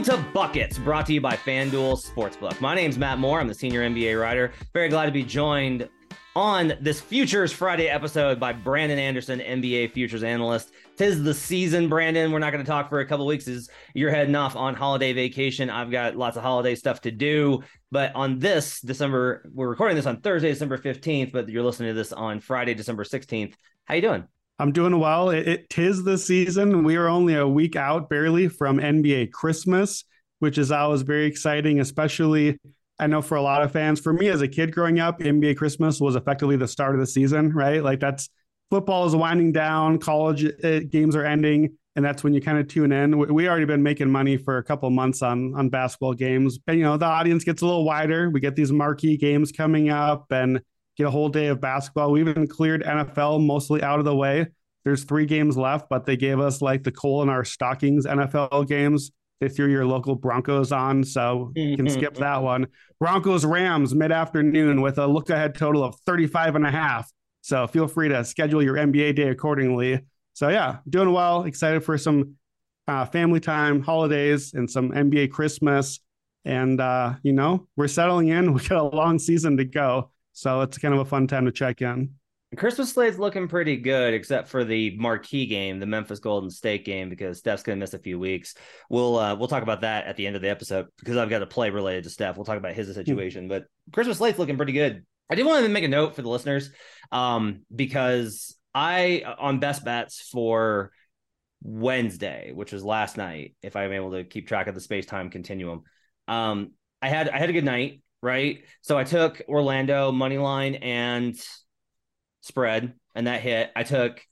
Welcome to Buckets, brought to you by FanDuel Sportsbook. My name's Matt Moore. I'm the senior NBA writer. Very glad to be joined on this Futures Friday episode by Brandon Anderson, NBA futures analyst. Tis the season, Brandon. We're not going to talk for a couple weeks as you're heading off on holiday vacation. I've got lots of holiday stuff to do. But on this December, we're recording this on Thursday, December 15th, but you're listening to this on Friday, December 16th. How you doing? I'm doing well. It, it tis the season. We are only a week out barely from NBA Christmas, which is always very exciting, especially I know for a lot of fans. For me as a kid growing up, NBA Christmas was effectively the start of the season, right? Like that's football is winding down, college uh, games are ending, and that's when you kind of tune in. We already been making money for a couple months on on basketball games, and you know the audience gets a little wider. We get these marquee games coming up, and get a whole day of basketball. We even cleared NFL mostly out of the way. There's three games left, but they gave us like the coal in our stockings NFL games. They threw your local Broncos on, so you can skip that one. Broncos Rams mid afternoon with a look ahead total of 35 and a half. So feel free to schedule your NBA day accordingly. So yeah, doing well. Excited for some uh, family time, holidays, and some NBA Christmas. And uh, you know, we're settling in. We got a long season to go. So it's kind of a fun time to check in. Christmas slate's looking pretty good, except for the marquee game, the Memphis Golden State game, because Steph's gonna miss a few weeks. We'll uh, we'll talk about that at the end of the episode because I've got a play related to Steph. We'll talk about his hmm. situation, but Christmas slate's looking pretty good. I did want to make a note for the listeners, um, because I on best bets for Wednesday, which was last night, if I'm able to keep track of the space time continuum. Um, I had I had a good night right? So I took Orlando money line and spread, and that hit. I took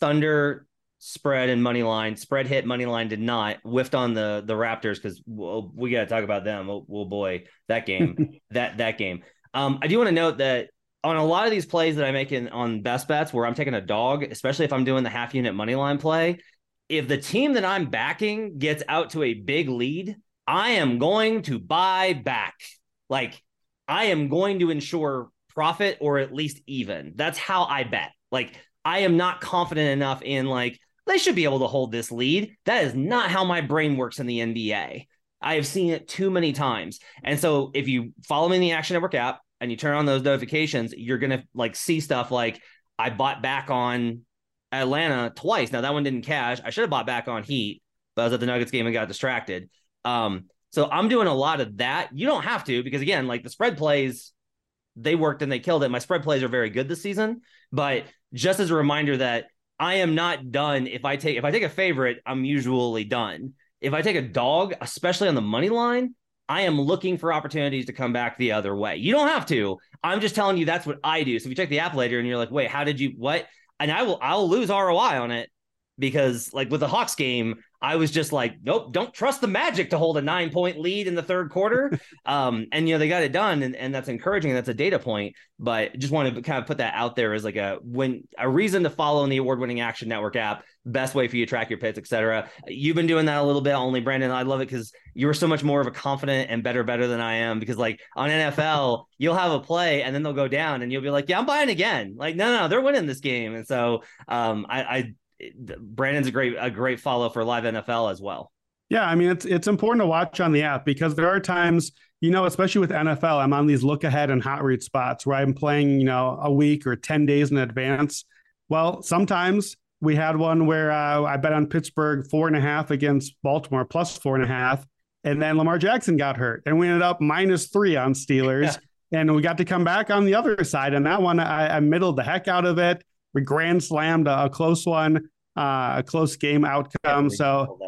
Thunder spread and money line. Spread hit, money line did not. Whiffed on the the Raptors because well, we got to talk about them. Oh, well, boy, that game, that that game. Um, I do want to note that on a lot of these plays that I make in on best bets, where I'm taking a dog, especially if I'm doing the half unit money line play, if the team that I'm backing gets out to a big lead, I am going to buy back. Like I am going to ensure profit or at least even. That's how I bet. Like I am not confident enough in like they should be able to hold this lead. That is not how my brain works in the NBA. I have seen it too many times. And so if you follow me in the Action Network app and you turn on those notifications, you're going to like see stuff like I bought back on Atlanta twice. Now that one didn't cash. I should have bought back on Heat, but I was at the Nuggets game and got distracted. Um, so I'm doing a lot of that. You don't have to because again, like the spread plays, they worked and they killed it. My spread plays are very good this season, but just as a reminder that I am not done. If I take if I take a favorite, I'm usually done. If I take a dog, especially on the money line, I am looking for opportunities to come back the other way. You don't have to. I'm just telling you that's what I do. So if you check the app later and you're like, wait, how did you what? And I will I'll lose ROI on it because like with the Hawks game, I was just like, nope, don't trust the Magic to hold a nine point lead in the third quarter. um, and you know they got it done, and, and that's encouraging. That's a data point, but just want to kind of put that out there as like a when a reason to follow in the award winning Action Network app. Best way for you to track your pits, etc. You've been doing that a little bit, only Brandon. I love it because you are so much more of a confident and better, better than I am. Because like on NFL, you'll have a play and then they'll go down, and you'll be like, yeah, I'm buying again. Like no, no, they're winning this game, and so um, I, I Brandon's a great a great follow for live NFL as well. Yeah, I mean it's it's important to watch on the app because there are times, you know, especially with NFL, I'm on these look ahead and hot read spots where I'm playing, you know, a week or 10 days in advance. Well, sometimes we had one where uh, I bet on Pittsburgh four and a half against Baltimore plus four and a half. And then Lamar Jackson got hurt and we ended up minus three on Steelers. Yeah. And we got to come back on the other side. And that one, I, I middled the heck out of it. We grand slammed a, a close one, uh, a close game outcome. So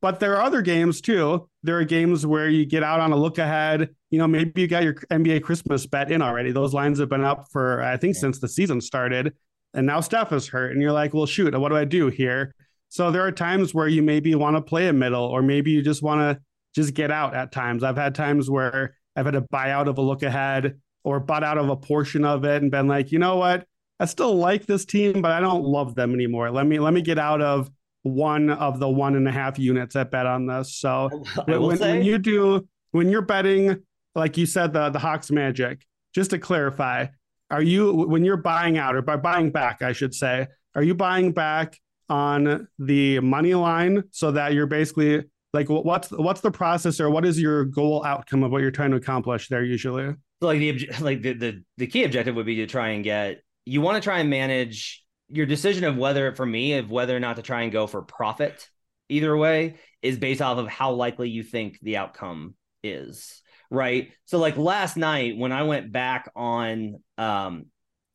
but there are other games too. There are games where you get out on a look ahead. You know, maybe you got your NBA Christmas bet in already. Those lines have been up for I think since the season started, and now Steph is hurt, and you're like, well, shoot, what do I do here? So there are times where you maybe want to play a middle, or maybe you just want to just get out. At times, I've had times where I've had a buyout of a look ahead or bought out of a portion of it and been like, you know what, I still like this team, but I don't love them anymore. Let me let me get out of one of the one and a half units that bet on this. So when, say- when you do when you're betting, like you said, the the Hawks Magic, just to clarify, are you when you're buying out or by buying back, I should say, are you buying back on the money line so that you're basically like what's what's the process or what is your goal outcome of what you're trying to accomplish there usually? Like the like the, the the key objective would be to try and get you want to try and manage your decision of whether for me of whether or not to try and go for profit either way is based off of how likely you think the outcome is right? So like last night when i went back on um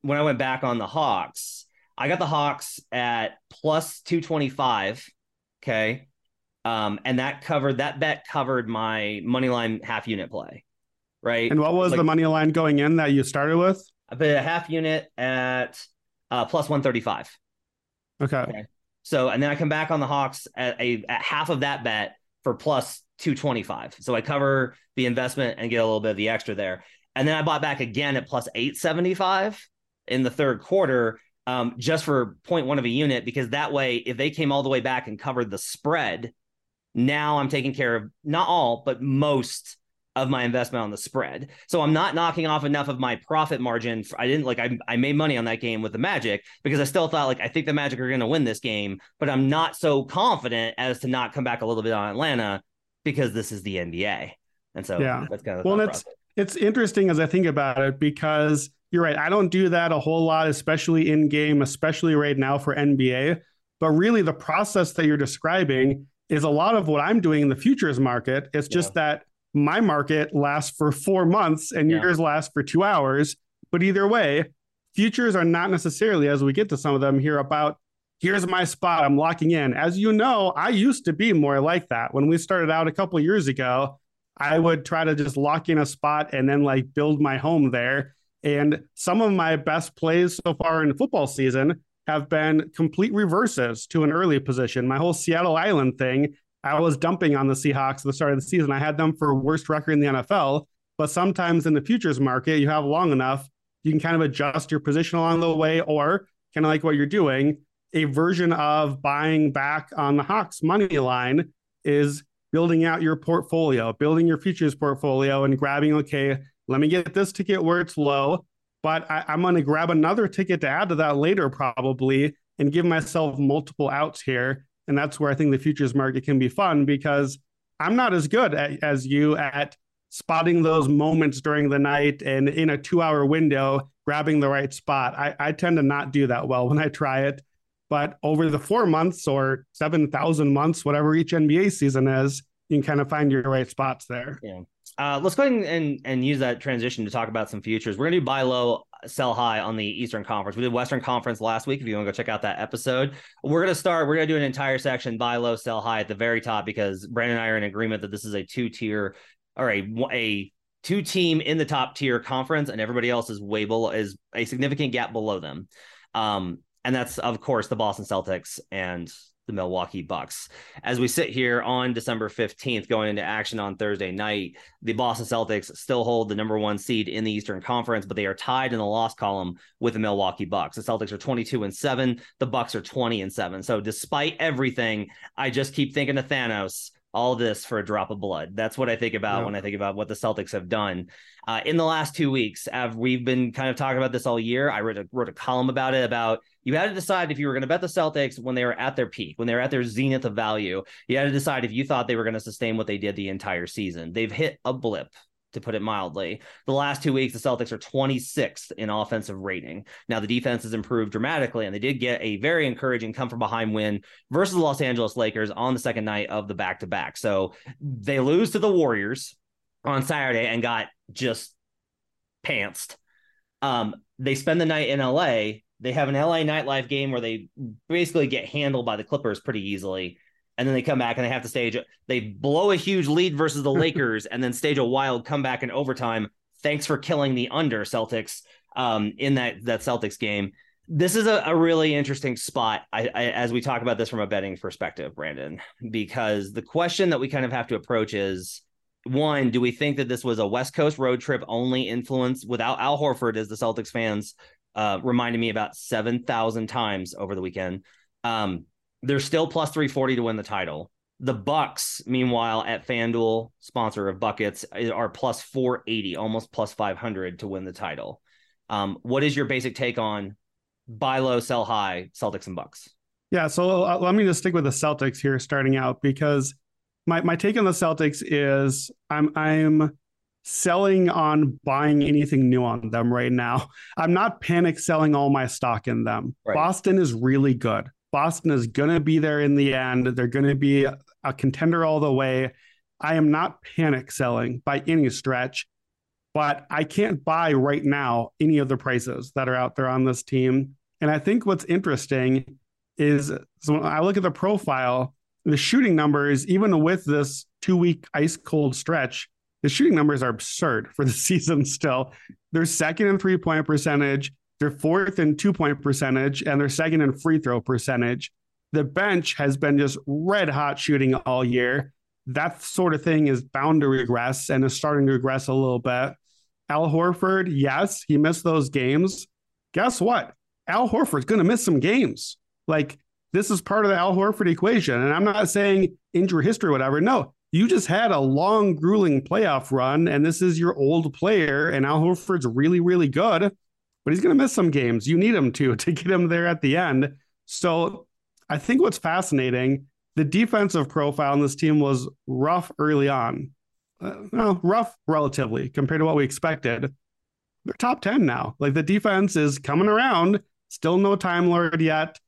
when i went back on the hawks i got the hawks at plus 225 okay? Um and that covered that bet covered my money line half unit play right? And what was like, the money line going in that you started with i bet a half unit at uh, plus 135. Okay. okay. So, and then I come back on the Hawks at a at half of that bet for plus 225. So I cover the investment and get a little bit of the extra there. And then I bought back again at plus 875 in the third quarter, um, just for 0.1 of a unit, because that way, if they came all the way back and covered the spread, now I'm taking care of not all, but most of my investment on the spread. So I'm not knocking off enough of my profit margin. I didn't like I, I made money on that game with the Magic because I still thought like I think the Magic are going to win this game, but I'm not so confident as to not come back a little bit on Atlanta because this is the NBA. And so yeah. that's kind of well, it's it's interesting as I think about it because you're right. I don't do that a whole lot, especially in game, especially right now for NBA. But really, the process that you're describing is a lot of what I'm doing in the futures market. It's just yeah. that my market lasts for four months and yeah. yours lasts for two hours. But either way, futures are not necessarily, as we get to some of them here, about here's my spot, I'm locking in. As you know, I used to be more like that. When we started out a couple years ago, I would try to just lock in a spot and then like build my home there. And some of my best plays so far in football season have been complete reverses to an early position. My whole Seattle Island thing I was dumping on the Seahawks at the start of the season. I had them for worst record in the NFL, but sometimes in the futures market, you have long enough, you can kind of adjust your position along the way, or kind of like what you're doing. A version of buying back on the Hawks money line is building out your portfolio, building your futures portfolio, and grabbing, okay, let me get this ticket where it's low, but I, I'm going to grab another ticket to add to that later, probably, and give myself multiple outs here and that's where I think the futures market can be fun because I'm not as good at, as you at spotting those moments during the night and in a two hour window, grabbing the right spot. I, I tend to not do that well when I try it. But over the four months or 7,000 months, whatever each NBA season is, you can kind of find your right spots there. Yeah. Uh, let's go ahead and, and use that transition to talk about some futures. We're going to do buy low, sell high on the Eastern Conference. We did Western Conference last week. If you want to go check out that episode, we're going to start. We're going to do an entire section buy low, sell high at the very top because Brandon and I are in agreement that this is a two tier or a a two team in the top tier conference, and everybody else is way below is a significant gap below them. Um, and that's of course the Boston Celtics and the Milwaukee Bucks. As we sit here on December 15th, going into action on Thursday night, the Boston Celtics still hold the number one seed in the Eastern Conference, but they are tied in the loss column with the Milwaukee Bucks. The Celtics are 22 and 7, the Bucks are 20 and 7. So despite everything, I just keep thinking of Thanos all this for a drop of blood. That's what I think about yeah. when I think about what the Celtics have done uh, in the last two weeks. Have we've been kind of talking about this all year? I wrote a, wrote a column about it about you had to decide if you were going to bet the Celtics when they were at their peak, when they were at their zenith of value. You had to decide if you thought they were going to sustain what they did the entire season. They've hit a blip to put it mildly. The last two weeks, the Celtics are 26th in offensive rating. Now, the defense has improved dramatically, and they did get a very encouraging come from behind win versus the Los Angeles Lakers on the second night of the back to back. So they lose to the Warriors on Saturday and got just pantsed. Um, they spend the night in LA. They have an LA nightlife game where they basically get handled by the Clippers pretty easily. and then they come back and they have to stage they blow a huge lead versus the Lakers and then stage a wild comeback in overtime. Thanks for killing the under Celtics um, in that that Celtics game. This is a, a really interesting spot I, I, as we talk about this from a betting perspective, Brandon, because the question that we kind of have to approach is one, do we think that this was a West Coast road trip only influence without Al Horford as the Celtics fans uh, reminded me about 7,000 times over the weekend? Um, they're still plus 340 to win the title. The Bucks, meanwhile, at FanDuel, sponsor of buckets, are plus 480, almost plus 500 to win the title. Um, what is your basic take on buy low, sell high, Celtics and Bucks? Yeah, so uh, let me just stick with the Celtics here starting out because my my take on the Celtics is I'm I'm selling on buying anything new on them right now. I'm not panic selling all my stock in them. Right. Boston is really good. Boston is going to be there in the end. They're going to be a contender all the way. I am not panic selling by any stretch, but I can't buy right now any of the prices that are out there on this team. And I think what's interesting is so when I look at the profile, the shooting numbers, even with this two week ice cold stretch, the shooting numbers are absurd for the season still. They're second in three point percentage, they're fourth in two point percentage, and they're second in free throw percentage. The bench has been just red hot shooting all year. That sort of thing is bound to regress and is starting to regress a little bit. Al Horford, yes, he missed those games. Guess what? Al Horford's going to miss some games. Like this is part of the Al Horford equation. And I'm not saying injury history, whatever. No, you just had a long, grueling playoff run, and this is your old player. And Al Horford's really, really good, but he's going to miss some games. You need him to to get him there at the end. So I think what's fascinating, the defensive profile in this team was rough early on. Uh, well, rough relatively compared to what we expected. They're top 10 now. Like the defense is coming around, still no time lord yet.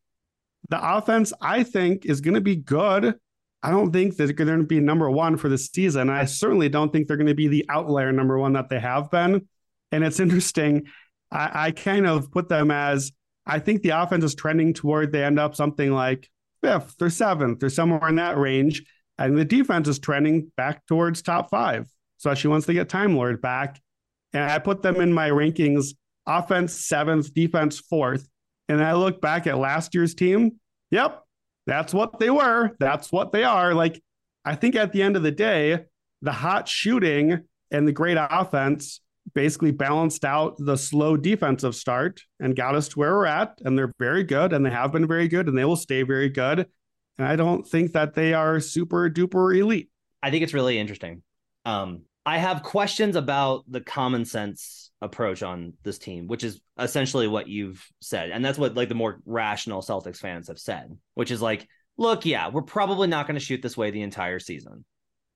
The offense, I think, is going to be good. I don't think that they're going to be number one for the season. I certainly don't think they're going to be the outlier number one that they have been. And it's interesting. I, I kind of put them as I think the offense is trending toward they end up something like fifth or seventh or somewhere in that range. And the defense is trending back towards top five, especially once they get Time Lord back. And I put them in my rankings offense seventh, defense fourth. And I look back at last year's team. Yep, that's what they were. That's what they are. Like, I think at the end of the day, the hot shooting and the great offense basically balanced out the slow defensive start and got us to where we're at. And they're very good and they have been very good and they will stay very good. And I don't think that they are super duper elite. I think it's really interesting. Um, I have questions about the common sense approach on this team, which is essentially what you've said. And that's what like the more rational Celtics fans have said, which is like, look, yeah, we're probably not going to shoot this way the entire season.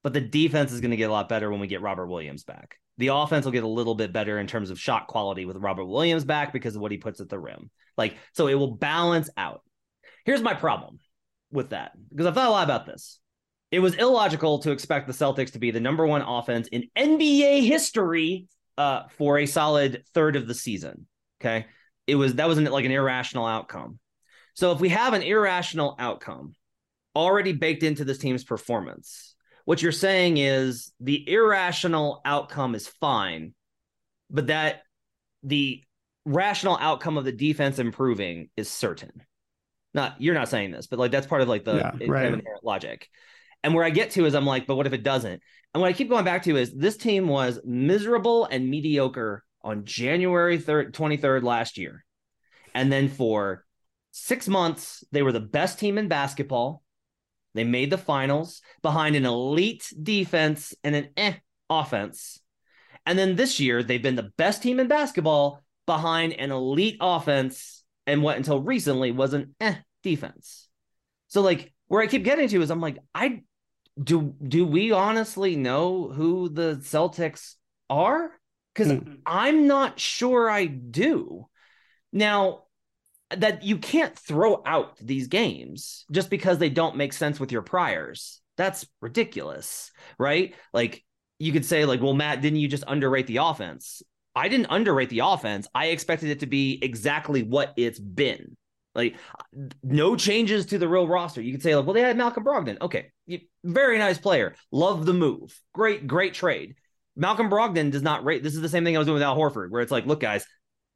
But the defense is going to get a lot better when we get Robert Williams back. The offense will get a little bit better in terms of shot quality with Robert Williams back because of what he puts at the rim. Like, so it will balance out. Here's my problem with that because I've thought a lot about this. It was illogical to expect the Celtics to be the number one offense in NBA history uh, for a solid third of the season. Okay. It was that wasn't like an irrational outcome. So if we have an irrational outcome already baked into this team's performance, what you're saying is the irrational outcome is fine, but that the rational outcome of the defense improving is certain. Not you're not saying this, but like that's part of like the yeah, right. kind of inherent logic. And where I get to is I'm like, but what if it doesn't? And what I keep going back to is this team was miserable and mediocre on January 3rd, 23rd last year. And then for six months, they were the best team in basketball. They made the finals behind an elite defense and an eh offense. And then this year, they've been the best team in basketball behind an elite offense and what until recently was an eh defense. So, like, where I keep getting to is I'm like, I do do we honestly know who the Celtics are? Because mm-hmm. I'm not sure I do. Now, that you can't throw out these games just because they don't make sense with your priors. That's ridiculous, right? Like you could say, like, well, Matt, didn't you just underrate the offense? I didn't underrate the offense. I expected it to be exactly what it's been. Like no changes to the real roster. You could say like, well, they had Malcolm Brogdon. Okay, very nice player. Love the move. Great, great trade. Malcolm Brogdon does not rate. This is the same thing I was doing with Al Horford, where it's like, look, guys,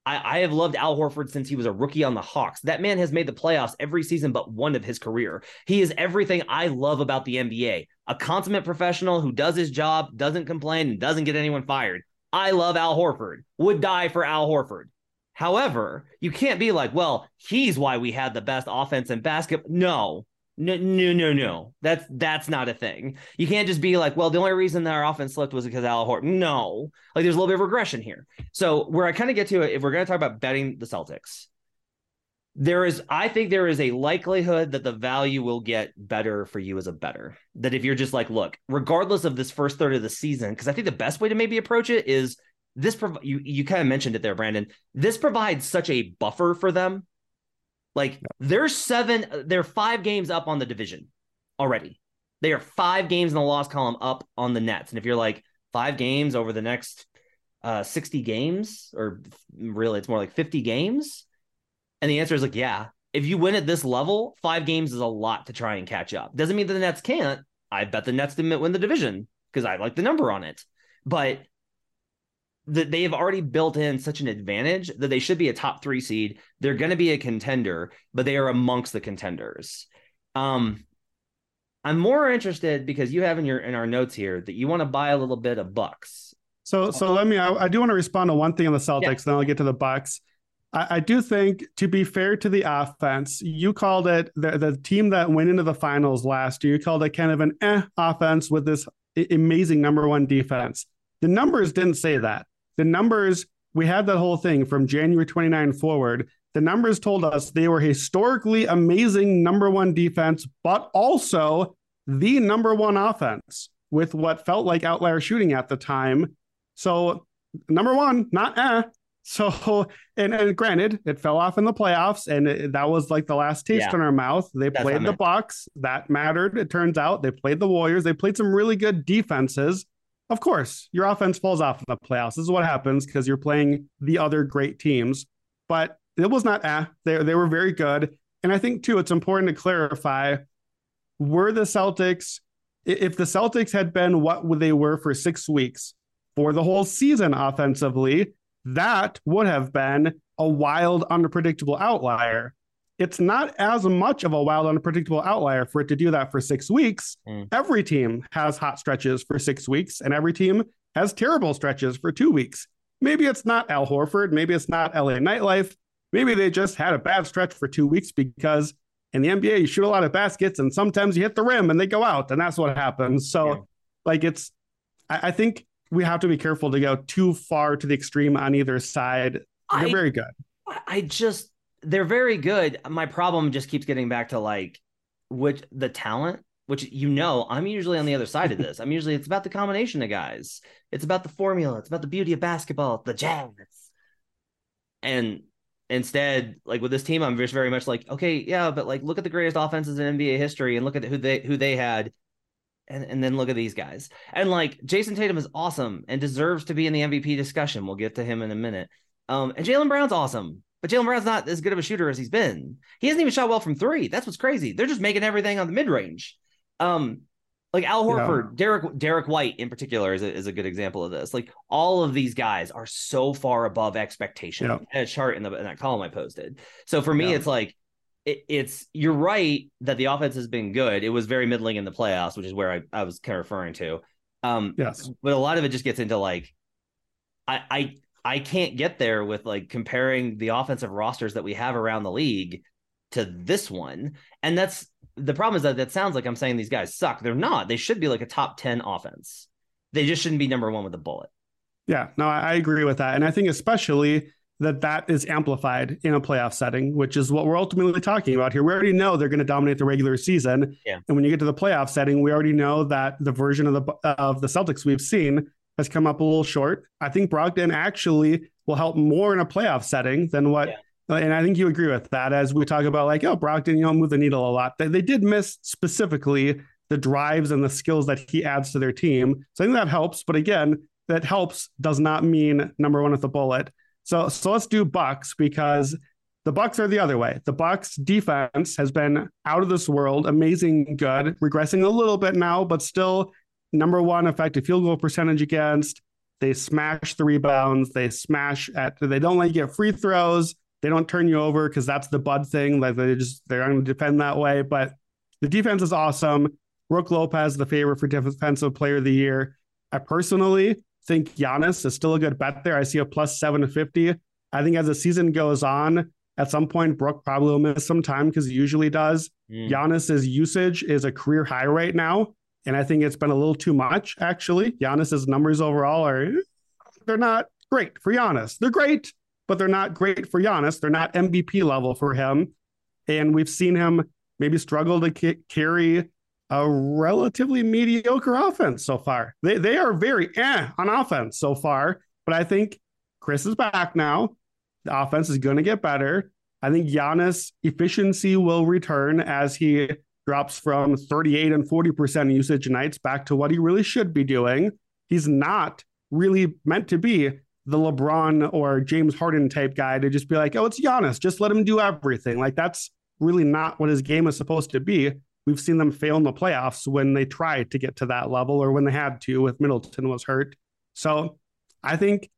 I, I, have loved Al Horford since he was a rookie on the Hawks. That man has made the playoffs every season but one of his career. He is everything I love about the NBA a consummate professional who does his job, doesn't complain, and doesn't get anyone fired. I love Al Horford, would die for Al Horford. However, you can't be like, well, he's why we had the best offense in basketball. No, no, no, no, no. That's that's not a thing. You can't just be like, well, the only reason that our offense slipped was because Al Horford. No, like there's a little bit of regression here. So where I kind of get to it, if we're going to talk about betting the Celtics, there is, I think there is a likelihood that the value will get better for you as a better. That if you're just like, look, regardless of this first third of the season, because I think the best way to maybe approach it is this. Prov- you you kind of mentioned it there, Brandon. This provides such a buffer for them like they're seven, they're five games up on the division already. They are five games in the loss column up on the Nets. And if you're like five games over the next uh 60 games, or really it's more like 50 games. And the answer is like, yeah, if you win at this level, five games is a lot to try and catch up. Doesn't mean that the Nets can't. I bet the Nets didn't win the division because I like the number on it. But that they have already built in such an advantage that they should be a top three seed. They're going to be a contender, but they are amongst the contenders. Um, I'm more interested because you have in your in our notes here that you want to buy a little bit of Bucks. So so let me. I, I do want to respond to one thing on the Celtics. Yeah. Then I'll get to the Bucks. I, I, do think, to be fair to the offense, you called it the, the team that went into the finals last year. You called it kind of an eh offense with this amazing number one defense. The numbers didn't say that the numbers, we had that whole thing from January 29 forward. The numbers told us they were historically amazing number one defense, but also the number one offense with what felt like outlier shooting at the time. So, number one, not eh. So, and, and granted, it fell off in the playoffs, and it, that was like the last taste yeah. in our mouth. They That's played the Bucks, that mattered. It turns out they played the Warriors. They played some really good defenses of course, your offense falls off in the playoffs. This is what happens because you're playing the other great teams. But it was not ah, they they were very good. And I think too, it's important to clarify: were the Celtics, if the Celtics had been what they were for six weeks for the whole season offensively, that would have been a wild, unpredictable outlier it's not as much of a wild, unpredictable outlier for it to do that for six weeks. Mm. Every team has hot stretches for six weeks, and every team has terrible stretches for two weeks. Maybe it's not Al Horford. Maybe it's not LA Nightlife. Maybe they just had a bad stretch for two weeks because in the NBA, you shoot a lot of baskets and sometimes you hit the rim and they go out, and that's what happens. So, yeah. like, it's, I, I, think we have to be careful to go too far to the extreme on either side. They're I, very good. I just, they're very good. My problem just keeps getting back to like which the talent, which you know, I'm usually on the other side of this. I'm usually it's about the combination of guys. It's about the formula. It's about the beauty of basketball, the jazz. And instead, like with this team, I'm just very much like, okay, yeah, but like look at the greatest offenses in NBA history and look at who they who they had. And, and then look at these guys. And like Jayson Tatum is awesome and deserves to be in the MVP discussion. We'll get to him in a minute. Um, and Jaylen Brown's awesome but Jaylen Brown's not as good of a shooter as he's been. He hasn't even shot well from three. That's what's crazy. They're just making everything on the mid range. Um, like Al Horford, yeah. Derek Derrick White in particular is a, is a good example of this. Like all of these guys are so far above expectation. Yeah. A chart in the in that column I posted. So for me, yeah. it's like it, it's you're right that the offense has been good. It was very middling in the playoffs, which is where I, I was kind of referring to. Um, yes, but a lot of it just gets into like I I I can't get there with like comparing the offensive rosters that we have around the league to this one. And that's the problem is that that sounds like I'm saying these guys suck. They're not. They should be like a top 10 offense. They just shouldn't be number one with a bullet. Yeah, no, I agree with that. And I think especially that that is amplified in a playoff setting, which is what we're ultimately talking about here. We already know they're going to dominate the regular season. Yeah. And when you get to the playoff setting, we already know that the version of the of the Celtics we've seen has come up a little short. I think Brogdon actually will help more in a playoff setting than what. Yeah. And I think you agree with that as we talk about like, oh, Brogdon, you know, move the needle a lot. They, they did miss specifically the drives and the skills that he adds to their team. So I think that helps. But again, that helps does not mean number one with the bullet. So so let's do Bucks because The Bucks are the other way. The Bucks defense has been out of this world, amazing good, regressing a little bit now, but still number one effective field goal percentage against. They smash the rebounds. They smash at. They don't let you get free throws. They don't turn you over because that's the Bud thing. Like they just they're going to defend that way. But the defense is awesome. Brook Lopez, the favorite for defensive player of the year. I personally think Giannis is still a good bet there. I see a plus seven to fifty. I think as the season goes on, at some point, Brook probably will miss some time because he usually does. Mm. Giannis's usage is a career high right now. And I think it's been a little too much, actually. Giannis's numbers overall are they're not great for Giannis. They're great, but they're not great for Giannis. They're not MVP level for him. And we've seen him maybe struggle to c- carry a relatively mediocre offense so far. They they are very eh on offense so far, but I think Khris is back now. The offense is going to get better. I think Giannis efficiency will return as he drops from 38 and 40% usage nights back to what he really should be doing. He's not really meant to be the LeBron or James Harden type guy to just be like, oh, it's Giannis, just let him do everything. Like that's really not what his game is supposed to be. We've seen them fail in the playoffs when they tried to get to that level or when they had to with Middleton was hurt. So I think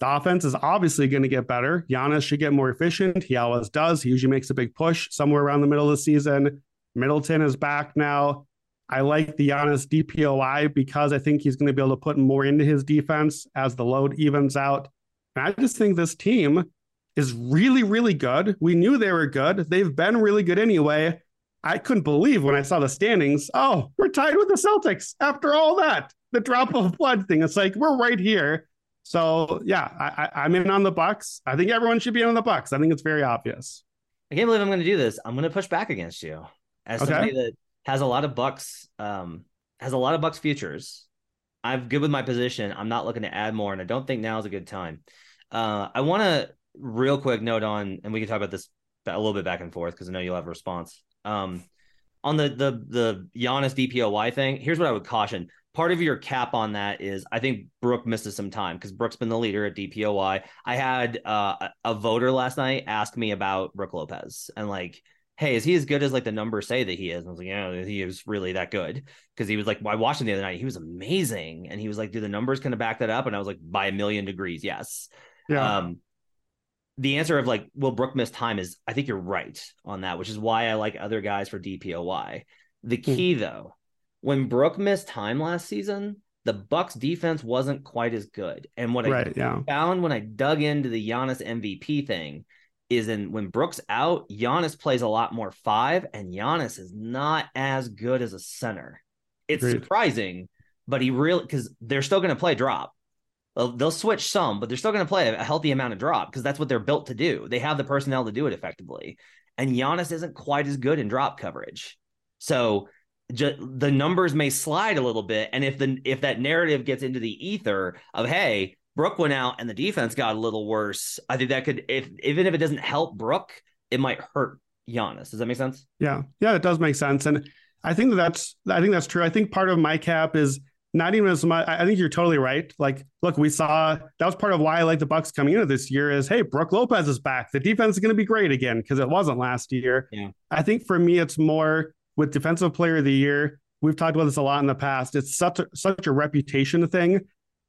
the offense is obviously going to get better. Giannis should get more efficient. He always does. He usually makes a big push somewhere around the middle of the season. Middleton is back now. I like the Giannis DPOY because I think he's going to be able to put more into his defense as the load evens out. And I just think this team is really, really good. We knew they were good. They've been really good anyway. I couldn't believe when I saw the standings. Oh, we're tied with the Celtics after all that. The drop of blood thing. It's like we're right here. So yeah, I, am in on the Bucks. I think everyone should be in on the Bucks. I think it's very obvious. I can't believe I'm going to do this. I'm going to push back against you as okay. somebody that has a lot of bucks um has a lot of bucks futures i'm good with my position i'm not looking to add more and i don't think now is a good time uh i want to real quick note on and we can talk about this a little bit back and forth because i know you'll have a response um on the the the Giannis DPOY thing, here's what I would caution. Part of your cap on that is I think Brook misses some time because Brook's been the leader at DPOY. I had uh, a voter last night ask me about Brook Lopez and like hey, is he as good as like the numbers say that he is? And I was like, yeah, he is really that good. Cause he was like, well, I watched him the other night. He was amazing. And he was like, do the numbers kind of back that up? And I was like, by a million degrees, yes. Yeah. Um, the answer of like, will Brook miss time is I think you're right on that, which is why I like other guys for DPOY. The hmm. key hmm. though, when Brook missed time last season, the Bucks defense wasn't quite as good. And what right, I yeah. found when I dug into the Giannis MVP thing is in when Brooks out, Giannis plays a lot more five, and Giannis is not as good as a center. It's surprising, but he really because they're still going to play drop. They'll, they'll switch some, but they're still going to play a healthy amount of drop because that's what they're built to do. They have the personnel to do it effectively, and Giannis isn't quite as good in drop coverage. So just, the numbers may slide a little bit, and if the if that narrative gets into the ether of hey, Brook went out and the defense got a little worse, I think that could, if even if it doesn't help Brook, it might hurt Giannis. Does that make sense? Yeah, yeah, it does make sense, and I think that's I think that's true. I think part of my cap is not even as much. I think you're totally right. Like, look, we saw that was part of why I like the Bucks coming into this year is hey, Brook Lopez is back. The defense is going to be great again because it wasn't last year. Yeah. I think for me, it's more with defensive player of the year. We've talked about this a lot in the past. It's such a, such a reputation thing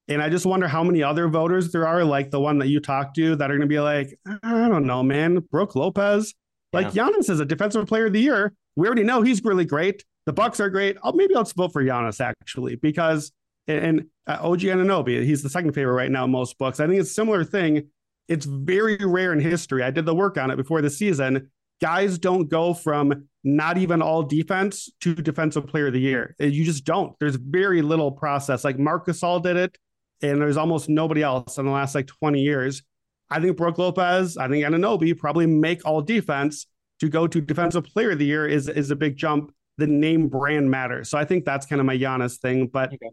and I just wonder how many other voters there are, like the one that you talked to, that are going to be like, I don't know, man, Brook Lopez. Like yeah. Giannis is a defensive player of the year. We already know he's really great. The Bucks are great. I'll, maybe I'll vote for Giannis actually because and uh, OG Anunoby, he's the second favorite right now in most books. I think it's a similar thing. It's very rare in history. I did the work on it before the season. Guys don't go from not even all defense to defensive player of the year. You just don't. There's very little process. Like Marcus All did it and there's almost nobody else in the last like 20 years. I think Brook Lopez, I think Anunoby probably make all defense to go to defensive player of the year is is a big jump. The name brand matters. So I think that's kind of my Giannis thing. But okay.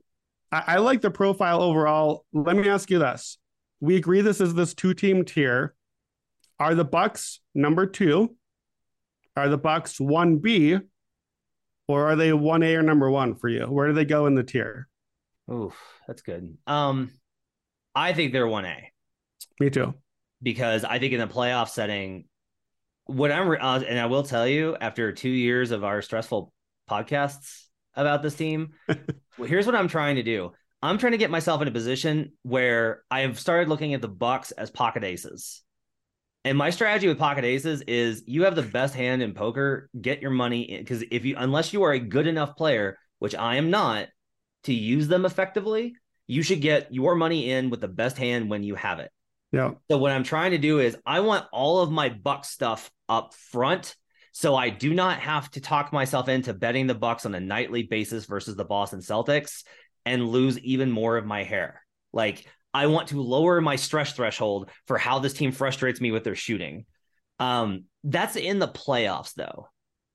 I, I like the profile overall. Let me ask you this. We agree this is this two-team tier. Are the Bucks number two? Are the Bucks 1B? Or are they 1A or number one for you? Where do they go in the tier? Oof, that's good. Um, I think they're one A. Me too. Because I think in the playoff setting, what I'm uh, and I will tell you after 2 years of our stressful podcasts about this team, well, here's what I'm trying to do. I'm trying to get myself in a position where I have started looking at the Bucks as pocket aces. And my strategy with pocket aces is you have the best hand in poker, get your money in because if you unless you are a good enough player, which I am not, to use them effectively, you should get your money in with the best hand when you have it. Yeah. So what I'm trying to do is I want all of my buck stuff up front so I do not have to talk myself into betting the Bucks on a nightly basis versus the Boston Celtics and lose even more of my hair. Like I want to lower my stress threshold for how this team frustrates me with their shooting. Um, that's in the playoffs though.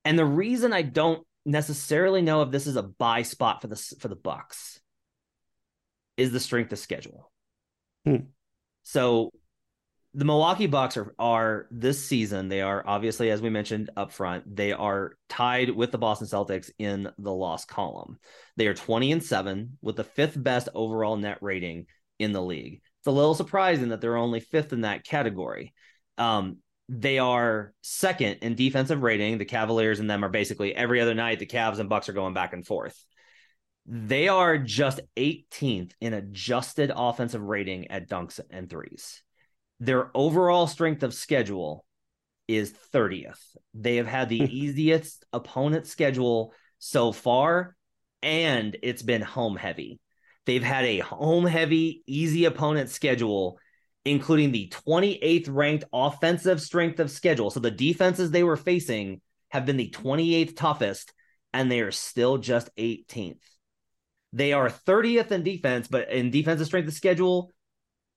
And the reason I don't necessarily know if this is a buy spot for the for the Bucks is the strength of schedule. Hmm. So the Milwaukee Bucks are are this season. They are obviously, as we mentioned up front, they are tied with the Boston Celtics in the loss column. They are 20 and 7 with the fifth best overall net rating in the league. It's a little surprising that they're only fifth in that category. Um, they are second in defensive rating. The Cavaliers and them are basically every other night. The Cavs and Bucks are going back and forth. They are just 18th in adjusted offensive rating at dunks and threes. Their overall strength of schedule is 30th. They have had the hmm. easiest opponent schedule so far, and it's been home heavy. They've had a home heavy, easy opponent schedule, including the 28th ranked offensive strength of schedule. So the defenses they were facing have been the 28th toughest, and they are still just 18th. They are 30th in defense, but in defensive strength of schedule,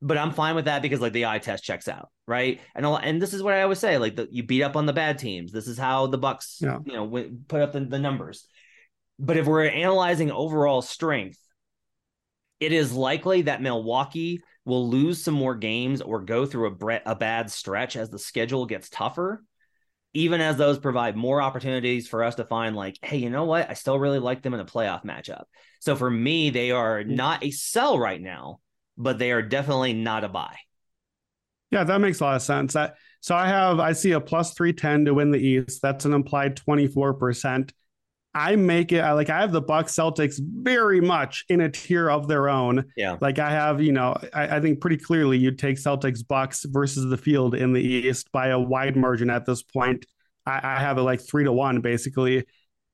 but I'm fine with that because like the eye test checks out, right? And all, and this is what I always say: like the, you beat up on the bad teams. This is how the Bucks, yeah. you know, w- put up the, the numbers. But if we're analyzing overall strength, it is likely that Milwaukee will lose some more games or go through a, bre- a bad stretch as the schedule gets tougher. Even as those provide more opportunities for us to find, like, hey, you know what? I still really like them in a playoff matchup. So for me, they are not a sell right now but they are definitely not a buy. Yeah, that makes a lot of sense. That so I have I see a plus 310 to win the East. That's an implied 24%. I make it I like I have the Bucks Celtics very much in a tier of their own. Yeah. Like I have, you know, I, I think pretty clearly you'd take Celtics Bucks versus the field in the East by a wide margin at this point. I, I have it like three to one basically.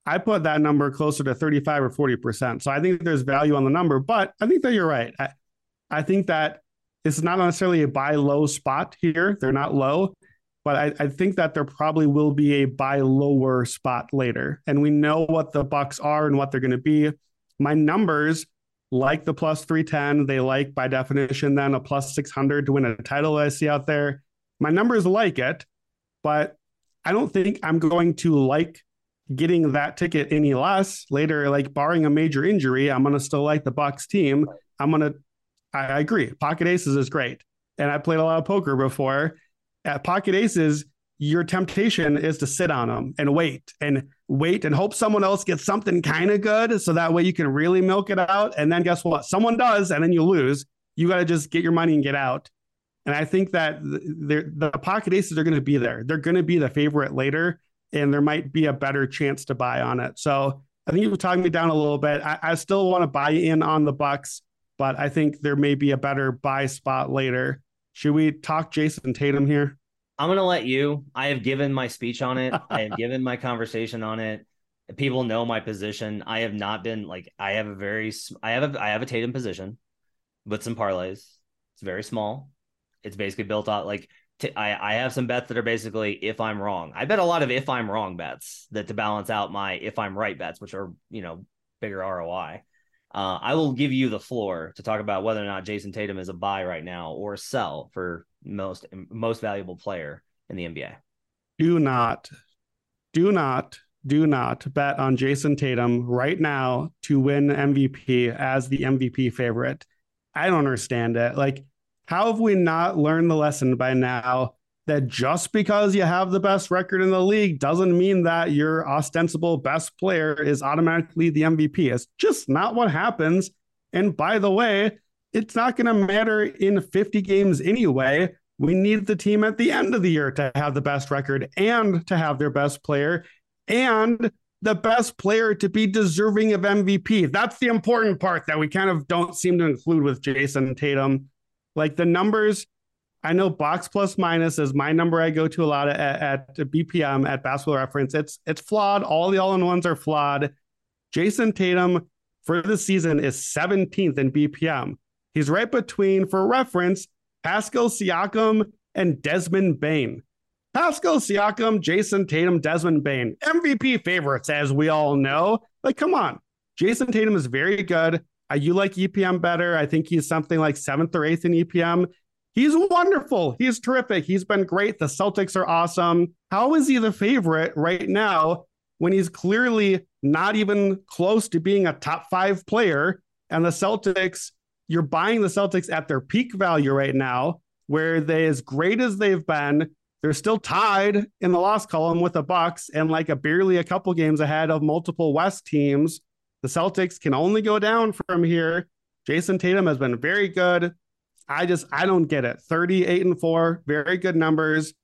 I put that number closer to 35 or 40%. So I think there's value on the number, but I think that you're right. I, I think that it's not necessarily a buy low spot here. They're not low, but I, I, think that there probably will be a buy lower spot later. And we know what the Bucks are and what they're going to be. My numbers like the plus 310. They like by definition then a plus 600 to win a title I see out there. My numbers like it, but I don't think I'm going to like getting that ticket any less later. Like barring a major injury, I'm going to still like the Bucks team. I'm going to I, I agree. Pocket aces is great. And I played a lot of poker before. At pocket aces, your temptation is to sit on them and wait and wait and hope someone else gets something kind of good. So that way you can really milk it out. And then guess what? Someone does, and then you lose. You got to just get your money and get out. And I think that the, the pocket aces are going to be there. They're going to be the favorite later, and there might be a better chance to buy on it. So I think you've talked me down a little bit. I, I still want to buy in on the Bucks but I think there may be a better buy spot later. Should we talk Jayson Tatum here? I'm going to let you. I have given my speech on it. I have given my conversation on it. People know my position. I have not been like I have a very I have a I have a Tatum position with some parlays. It's very small. It's basically built out like t- I I have some bets that are basically if I'm wrong. I bet a lot of if I'm wrong bets that to balance out my if I'm right bets, which are you know bigger ROI. Uh, I will give you the floor to talk about whether or not Jayson Tatum is a buy right now or a sell for most most valuable player in the NBA. Do not, do not, do not bet on Jayson Tatum right now to win MVP as the MVP favorite. I don't understand it. Like, how have we not learned the lesson by now that just because you have the best record in the league doesn't mean that your ostensible best player is automatically the MVP. It's just not what happens. And by the way, it's not going to matter in 50 games anyway. We need the team at the end of the year to have the best record and to have their best player and the best player to be deserving of MVP. That's the important part that we kind of don't seem to include with Jayson Tatum. Like the numbers, I know box plus minus is my number I go to a lot at, at BPM at Basketball Reference. It's it's flawed. All the all-in-ones are flawed. Jayson Tatum for the season is 17th in BPM. He's right between, for reference, Pascal Siakam and Desmond Bane. Pascal Siakam, Jayson Tatum, Desmond Bane, MVP favorites, as we all know. Like, come on. Jason Tatum is very good. Uh, you like EPM better. I think he's something like seventh or eighth in EPM. He's wonderful. He's terrific. He's been great. The Celtics are awesome. How is he the favorite right now when he's clearly not even close to being a top five player? And the Celtics, you're buying the Celtics at their peak value right now, where they, as great as they've been, they're still tied in the loss column with the Bucks and like a barely a couple games ahead of multiple West teams. The Celtics can only go down from here. Jayson Tatum has been very good. I just I don't get it. 38 and 4, very good numbers.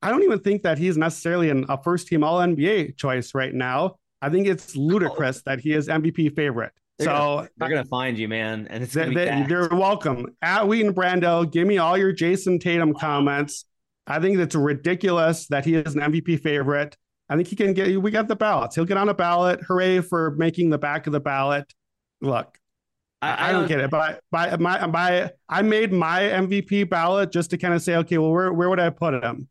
I don't even think that he's necessarily an, a first team all NBA choice right now. I think it's ludicrous that he is MVP favorite. They're so gonna, they're gonna find you, man, and it's they, they, are welcome at Wheaton Brando. Give me all your Jayson Tatum comments. I think it's ridiculous that he is an MVP favorite. I think he can get. We got the ballots. He'll get on a ballot. Hooray for making the back of the ballot. Look, I, I, don't, get it. But by my by, I made my MVP ballot just to kind of say, okay, well, where where would I put him?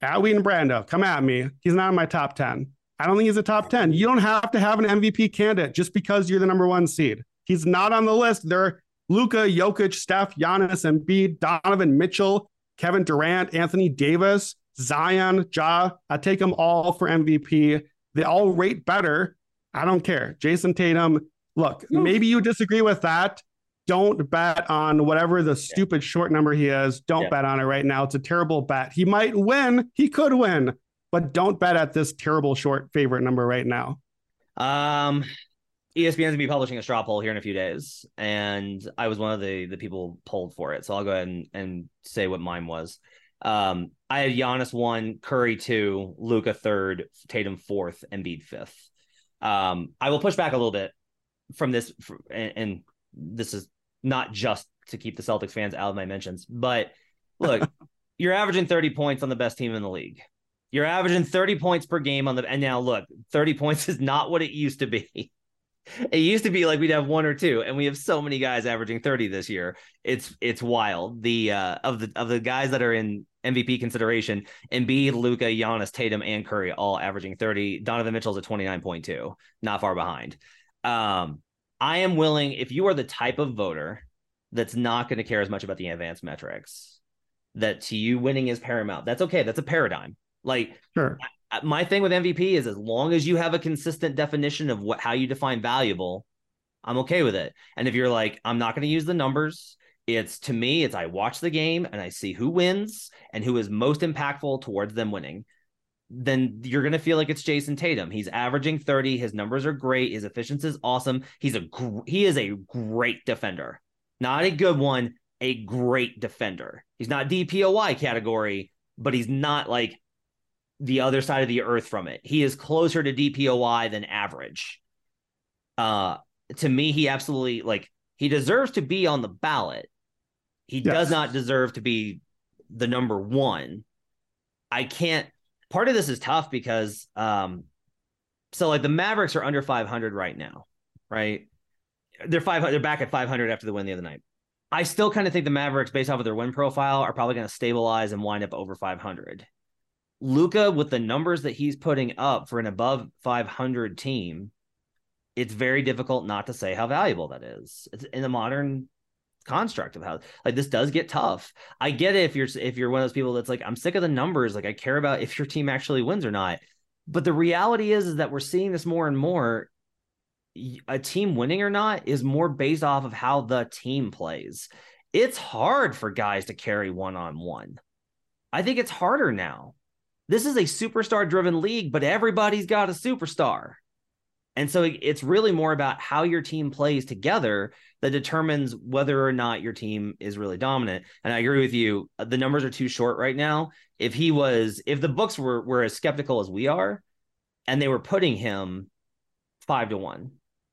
At Wheaton Brando, come at me. He's not in my top ten. I don't think he's a top ten. You don't have to have an MVP candidate just because you're the number one seed. He's not on the list. There are Luka, Jokic, Steph, Giannis, Embiid, Donovan Mitchell, Kevin Durant, Anthony Davis, Zion, Ja. I take them all for MVP. They all rate better. I don't care. Jayson Tatum, look, maybe you disagree with that. Don't bet on whatever the stupid short number he is. Don't yeah. bet on it right now. It's a terrible bet. He might win. He could win, but don't bet at this terrible short favorite number right now. Um, ESPN's gonna be publishing a straw poll here in a few days, and I was one of the the people polled for it. So I'll go ahead and, and say what mine was. Um, I had Giannis one, Curry two, Luka third, Tatum fourth, Embiid fifth. Um, I will push back a little bit from this, and, and this is not just to keep the Celtics fans out of my mentions, but look, you're averaging 30 points on the best team in the league. You're averaging 30 points per game on the, and now look, 30 points is not what it used to be. It used to be like we'd have one or two, and we have so many guys averaging 30 this year. It's it's wild. The uh of the of the guys that are in MVP consideration, Embiid, Luka, Giannis, Tatum, and Curry all averaging 30. Donovan Mitchell's at 29.2, not far behind. Um, I am willing, if you are the type of voter that's not going to care as much about the advanced metrics, that to you winning is paramount. That's okay. That's a paradigm. Like sure my thing with MVP is as long as you have a consistent definition of what how you define valuable, I'm okay with it. And if you're like, I'm not going to use the numbers, it's to me, it's I watch the game and I see who wins and who is most impactful towards them winning. Then you're going to feel like it's Jayson Tatum. He's averaging 30. His numbers are great. His efficiency is awesome. He's a gr- he is a great defender, not a good one, a great defender. He's not DPOY category, but he's not like the other side of the earth from it. He is closer to DPOY than average. Uh to me, he absolutely like he deserves to be on the ballot. He yes. does not deserve to be the number one. I can't part of this is tough because um so like the Mavericks are under 500 right now, right? They're 500 they're back at 500 after the win the other night. I still kind of think the Mavericks based off of their win profile are probably going to stabilize and wind up over 500. Luka with the numbers that he's putting up for an above 500 team, it's very difficult not to say how valuable that is. It's in the modern construct of how like this does get tough. I get it if you're if you're one of those people that's like I'm sick of the numbers, like I care about if your team actually wins or not. But the reality is is that we're seeing this more and more a team winning or not is more based off of how the team plays. It's hard for guys to carry one on one. I think it's harder now. This is a superstar driven league, but everybody's got a superstar. And so it's really more about how your team plays together that determines whether or not your team is really dominant. And I agree with you. Uh, the numbers are too short right now. If he was, if the books were were as skeptical as we are, and they were putting him five to one,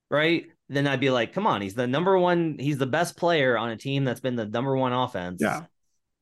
right? Then I'd be like, come on, he's the number one, he's the best player on a team that's been the number one offense. Yeah.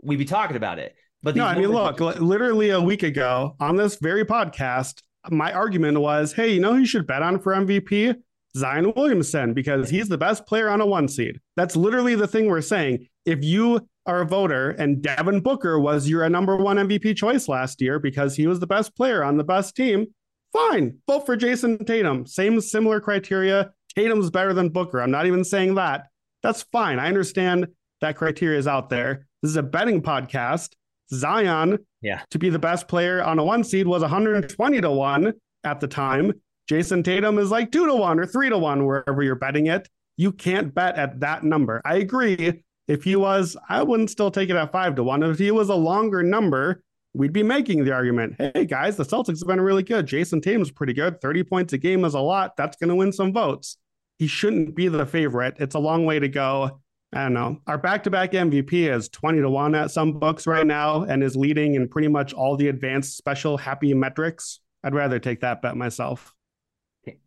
We'd be talking about it. But no, I mean, look, literally a week ago on this very podcast, my argument was, hey, you know who you should bet on for MVP? Zion Williamson, because he's the best player on a one seed. That's literally the thing we're saying. If you are a voter and Devin Booker was your number one MVP choice last year because he was the best player on the best team, fine, vote for Jayson Tatum. Same similar criteria. Tatum's better than Booker. I'm not even saying that. That's fine. I understand that criteria is out there. This is a betting podcast. Zion, yeah, to be the best player on a one seed was 120 to one at the time. Jayson Tatum is like two to one or three to one wherever you're betting it. You can't bet at that number. I agree. If he was, I wouldn't still take it at five to one. If he was a longer number, we'd be making the argument. Hey guys, the Celtics have been really good. Jayson Tatum's pretty good. 30 points a game is a lot. That's going to win some votes. He shouldn't be the favorite. It's a long way to go. I don't know. Our back to back MVP is 20 to 1 at some books right now and is leading in pretty much all the advanced special happy metrics. I'd rather take that bet myself.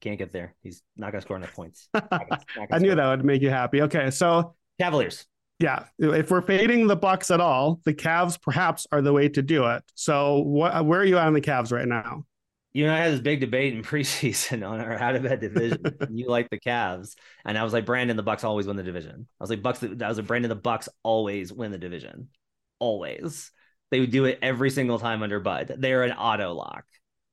Can't get there. He's not going to score enough points. Not gonna, not gonna I knew that would make you happy. Okay. So, Cavaliers. Yeah. If we're fading the Bucks at all, the Cavs perhaps are the way to do it. So, what, where are you on the Cavs right now? You know, I had this big debate in preseason on our how to bet division. you like the Cavs, and I was like, Brandon, the Bucks always win the division. I was like, Bucks. I was like, Brandon, the Bucks always win the division. Always. They would do it every single time under Bud. They're an auto lock.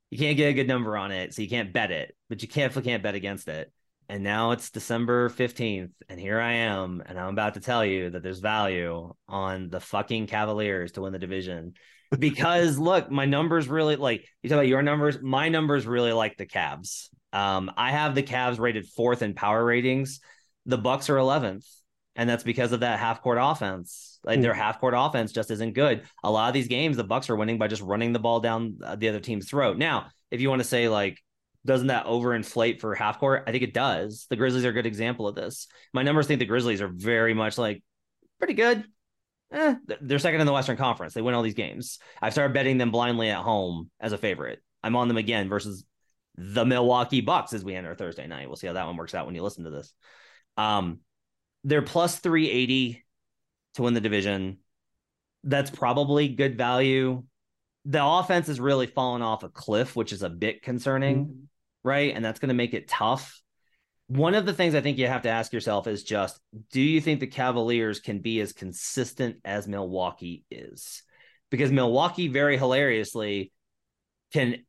You can't get a good number on it, so you can't bet it, but you can't can't bet against it. And now it's December 15th, and here I am, and I'm about to tell you that there's value on the fucking Cavaliers to win the division because look, my numbers really like you talk about your numbers. My numbers really like the Cavs. Um, I have the Cavs rated fourth in power ratings. The Bucks are 11th, and that's because of that half court offense. Like mm. their half court offense just isn't good. A lot of these games, the Bucks are winning by just running the ball down uh, the other team's throat. Now, if you want to say like, doesn't that overinflate for half court? I think it does. The Grizzlies are a good example of this. My numbers think the Grizzlies are very much like pretty good eh, they're second in the Western Conference. They win all these games. I've started betting them blindly at home as a favorite. I'm on them again versus the Milwaukee Bucks as we enter Thursday night. We'll see how that one works out when you listen to this. Um, they're plus 380 to win the division. That's probably good value. The offense is really fallen off a cliff, which is a bit concerning, mm-hmm. right? And that's going to make it tough one of the things I think you have to ask yourself is just do you think the Cavaliers can be as consistent as Milwaukee is? Because Milwaukee, very hilariously, can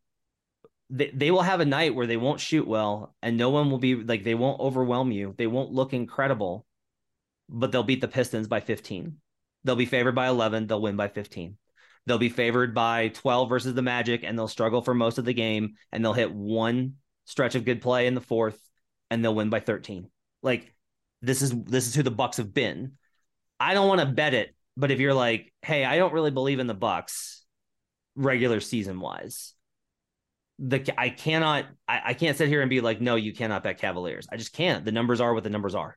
they, they will have a night where they won't shoot well and no one will be like they won't overwhelm you. They won't look incredible, but they'll beat the Pistons by 15. They'll be favored by 11, they'll win by 15. They'll be favored by 12 versus the Magic and they'll struggle for most of the game and they'll hit one stretch of good play in the fourth and they'll win by 13. Like this is this is who the Bucks have been. I don't want to bet it, but if you're like, hey, I don't really believe in the Bucks regular season wise, the I cannot I, I can't sit here and be like, no, you cannot bet Cavaliers. I just can't. The numbers are what the numbers are.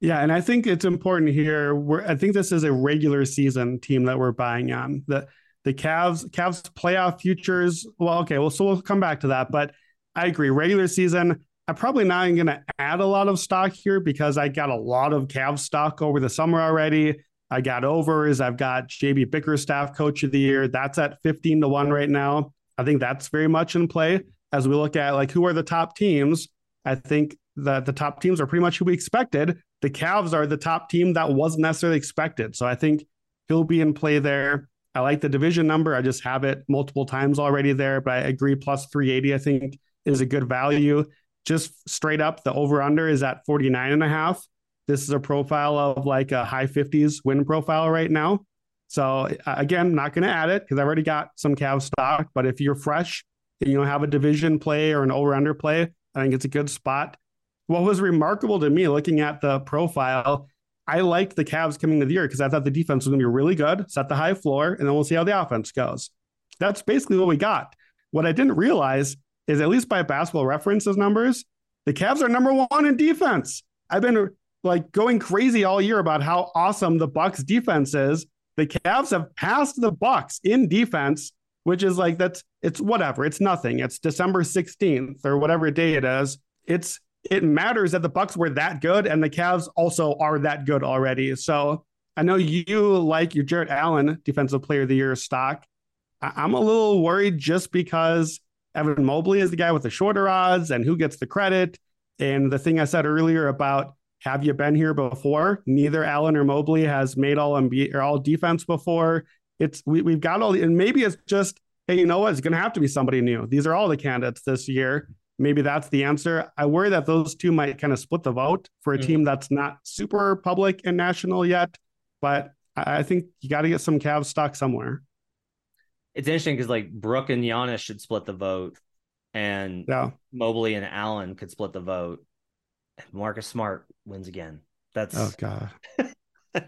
Yeah, and I think it's important here. We're, I think this is a regular season team that we're buying on. The the Cavs Cavs playoff futures. Well, okay, well, so we'll come back to that. But I agree. Regular season, I'm probably not going to add a lot of stock here because I got a lot of Cavs stock over the summer already. I got overs. I've got JB Bickerstaff coach of the year. That's at 15 to 1 right now. I think that's very much in play as we look at like who are the top teams. I think that the top teams are pretty much who we expected. The Cavs are the top team that wasn't necessarily expected. So I think he'll be in play there. I like the division number. I just have it multiple times already there, but I agree plus 380 I think is a good value just straight up, the over under is at 49 and a half. This is a profile of like a high 50s win profile right now. So again, not going to add it because I've already got some Cav stock. But if you're fresh, and you know, have a division play or an over under play, I think it's a good spot. What was remarkable to me looking at the profile, I liked the Cavs coming to the year because I thought the defense was going to be really good, set the high floor, and then we'll see how the offense goes. That's basically what we got. What I didn't realize is at least by basketball references numbers, the Cavs are number one in defense. I've been like going crazy all year about how awesome the Bucks defense is. The Cavs have passed the Bucks in defense, which is like that's it's whatever. It's nothing. It's December 16th or whatever day it is. It's it matters that the Bucks were that good and the Cavs also are that good already. So I know you like your Jarrett Allen defensive player of the year stock. I'm a little worried just because Evan Mobley is the guy with the shorter odds and who gets the credit. And the thing I said earlier about have you been here before? Neither Allen or Mobley has made all NBA or all defense before. It's we, we've got all the, and maybe it's just, hey, you know what? It's gonna have to be somebody new. These are all the candidates this year. Maybe that's the answer. I worry that those two might kind of split the vote for a mm team that's not super public and national yet. But I think you got to get some Cavs stock somewhere. It's interesting because like Brook and Giannis should split the vote, and yeah. Mobley and Allen could split the vote. Marcus Smart wins again. That's oh god. um,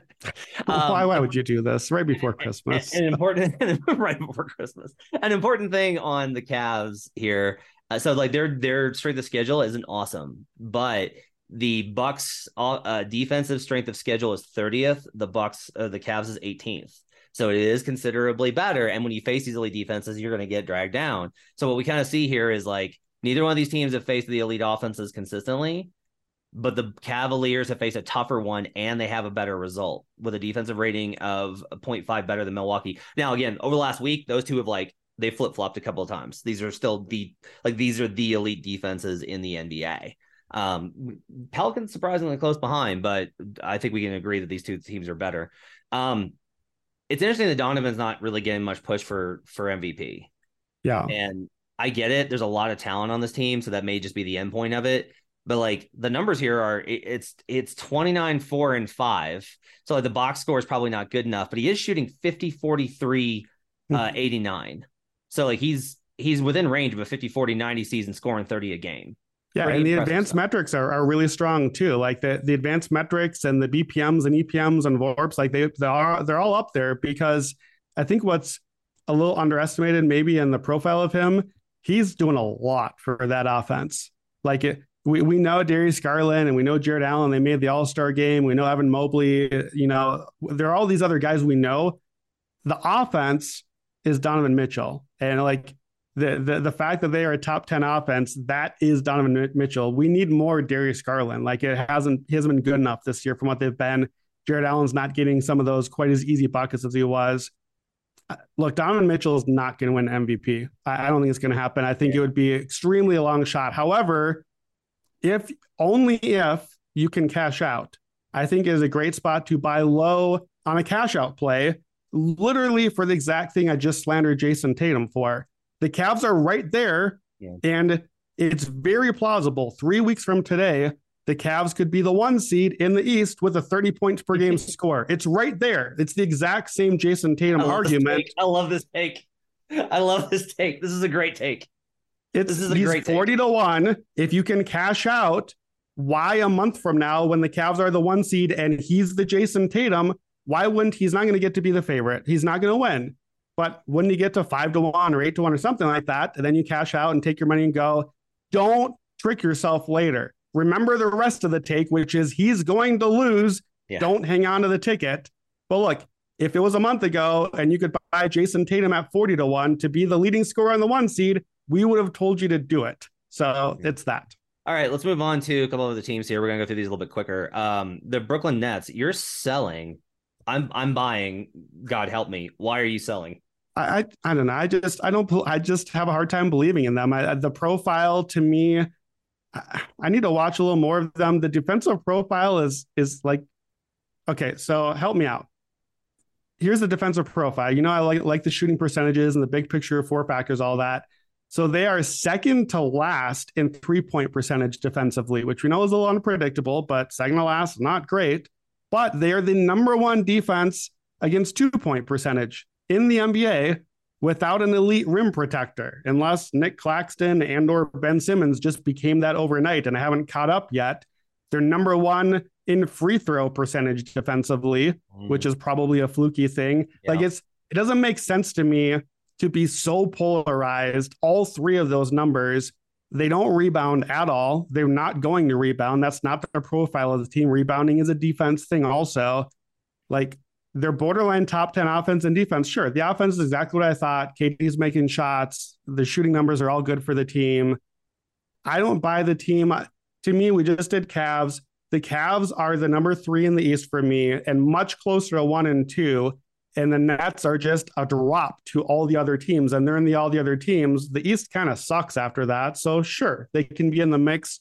why, why would you do this right before Christmas? An important right before Christmas. An important thing on the Cavs here. Uh, so like their their strength of schedule isn't awesome, but the Bucks uh, defensive strength of schedule is 30th. The Bucks uh, the Cavs is 18th. So it is considerably better. And when you face these elite defenses, you're going to get dragged down. So what we kind of see here is like neither one of these teams have faced the elite offenses consistently but the Cavaliers have faced a tougher one and they have a better result with a defensive rating of 0.5 better than Milwaukee. Now, again, over the last week, those two have like they flip flopped a couple of times. These are still the like these are the elite defenses in the NBA. Um, Pelicans surprisingly close behind, but I think we can agree that these two teams are better. Um, it's interesting that Donovan's not really getting much push for for MVP. Yeah, and I get it. There's a lot of talent on this team, so that may just be the end point of it but like the numbers here are it's it's 29 4 and 5 so like the box score is probably not good enough but he is shooting 50 43 uh, hmm. 89 so like he's he's within range of a 50 40 90 season scoring 30 a game yeah and the advanced stuff. metrics are, are really strong too like the, the advanced metrics and the bpms and epms and vorps like they, they are they're all up there because i think what's a little underestimated maybe in the profile of him he's doing a lot for that offense like it we, we know Darius Garland and we know Jarrett Allen. They made the All Star game. We know Evan Mobley. You know, there are all these other guys we know. The offense is Donovan Mitchell, and like the the the fact that they are a top ten offense, that is Donovan Mitchell. We need more Darius Garland. Like it hasn't he hasn't been good enough this year from what they've been. Jarrett Allen's not getting some of those quite as easy buckets as he was. Uh, look, Donovan Mitchell is not going to win MVP. I, don't think it's going to happen. I think yeah. it would be extremely a long shot. However, if only if you can cash out, I think is a great spot to buy low on a cash out play, literally for the exact thing I just slandered Jayson Tatum for. The Cavs are right there, yeah. and it's very plausible. Three weeks from today, the Cavs could be the one seed in the East with a 30 points per game score. It's right there. It's the exact same Jayson Tatum I argument. I love this take. I love this take. This is a great take. It's this is he's great 40 take. to 1. If you can cash out, why a month from now when the Cavs are the one seed and he's the Jayson Tatum, why wouldn't he's not going to get to be the favorite? He's not going to win. But when you get to five to one or eight to one or something like that, and then you cash out and take your money and go, don't trick yourself later. Remember the rest of the take, which is he's going to lose. Yeah. Don't hang on to the ticket. But look, if it was a month ago and you could buy Jayson Tatum at 40 to 1 to be the leading scorer on the one seed, we would have told you to do it. So it's that. All right, let's move on to a couple of the teams here. We're gonna go through these a little bit quicker. Um, the Brooklyn Nets, you're selling. I'm I'm buying. God help me. Why are you selling? I I, don't know. I just I don't. I just have a hard time believing in them. I, the profile to me, I, I need to watch a little more of them. The defensive profile is is like, okay. So help me out here's the defensive profile. You know, I like like the shooting percentages and the big picture, four factors, all that. So they are second to last in three point percentage defensively, which we know is a little unpredictable, but second to last, not great. But they are the number one defense against two point percentage in the NBA without an elite rim protector, unless Nick Claxton and or Ben Simmons just became that overnight and I haven't caught up yet. They're number one in free throw percentage defensively, mm. which is probably a fluky thing. Yeah. Like it's it doesn't make sense to me to be so polarized. All three of those numbers, they don't rebound at all. They're not going to rebound. That's not their profile of the team. Rebounding is a defense thing, also. Like they're borderline top 10 offense and defense. Sure, the offense is exactly what I thought. KD's making shots. The shooting numbers are all good for the team. I don't buy the team. To me, we just did Cavs. The Cavs are the number three in the East for me and much closer to one and two. And the Nets are just a drop to all the other teams. And they're in the all the other teams. The East kind of sucks after that. So sure, they can be in the mix.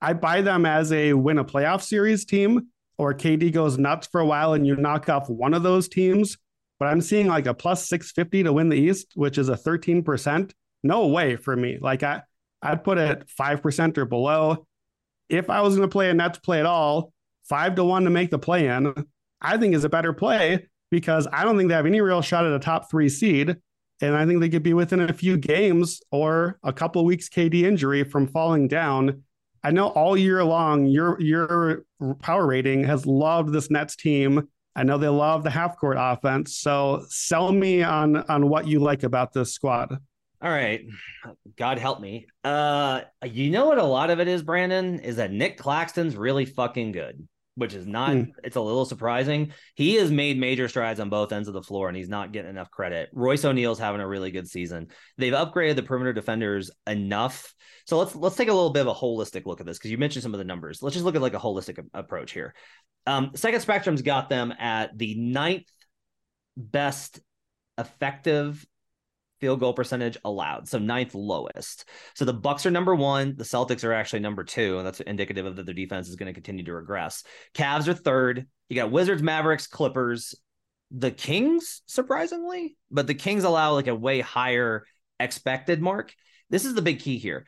I buy them as a win a playoff series team, or KD goes nuts for a while and you knock off one of those teams. But I'm seeing like a plus 650 to win the East, which is a 13%. No way for me. Like I I'd put it 5% or below if I was going to play a Nets play at all, five to one to make the play in, I think is a better play because I don't think they have any real shot at a top three seed. And I think they could be within a few games or a couple weeks KD injury from falling down. I know all year long your your power rating has loved this Nets team. I know they love the half court offense. So sell me on on what you like about this squad. All right. God help me. Uh you know what a lot of it is, Brandon, is that Nick Claxton's really fucking good, which is not hmm. it's a little surprising. He has made major strides on both ends of the floor and he's not getting enough credit. Royce O'Neale's having a really good season. They've upgraded the perimeter defenders enough. So let's let's take a little bit of a holistic look at this because you mentioned some of the numbers. Let's just look at like a holistic approach here. Um, Second Spectrum's got them at the ninth best effective field goal percentage allowed, so ninth lowest. So the Bucks are number one, the Celtics are actually number two, and that's indicative of that their defense is going to continue to regress. Cavs are third. You got Wizards, Mavericks, Clippers, the Kings, surprisingly, but the Kings allow like a way higher expected mark. This is the big key here.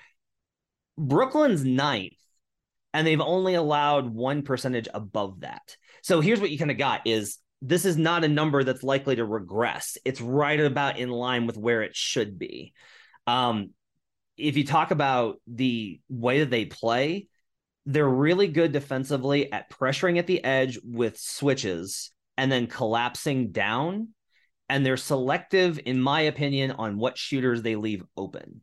Brooklyn's ninth, and they've only allowed one percentage above that. So here's what you kind of got is this is not a number that's likely to regress. It's right about in line with where it should be. Um, if you talk about the way that they play, they're really good defensively at pressuring at the edge with switches and then collapsing down. And they're selective, in my opinion, on what shooters they leave open.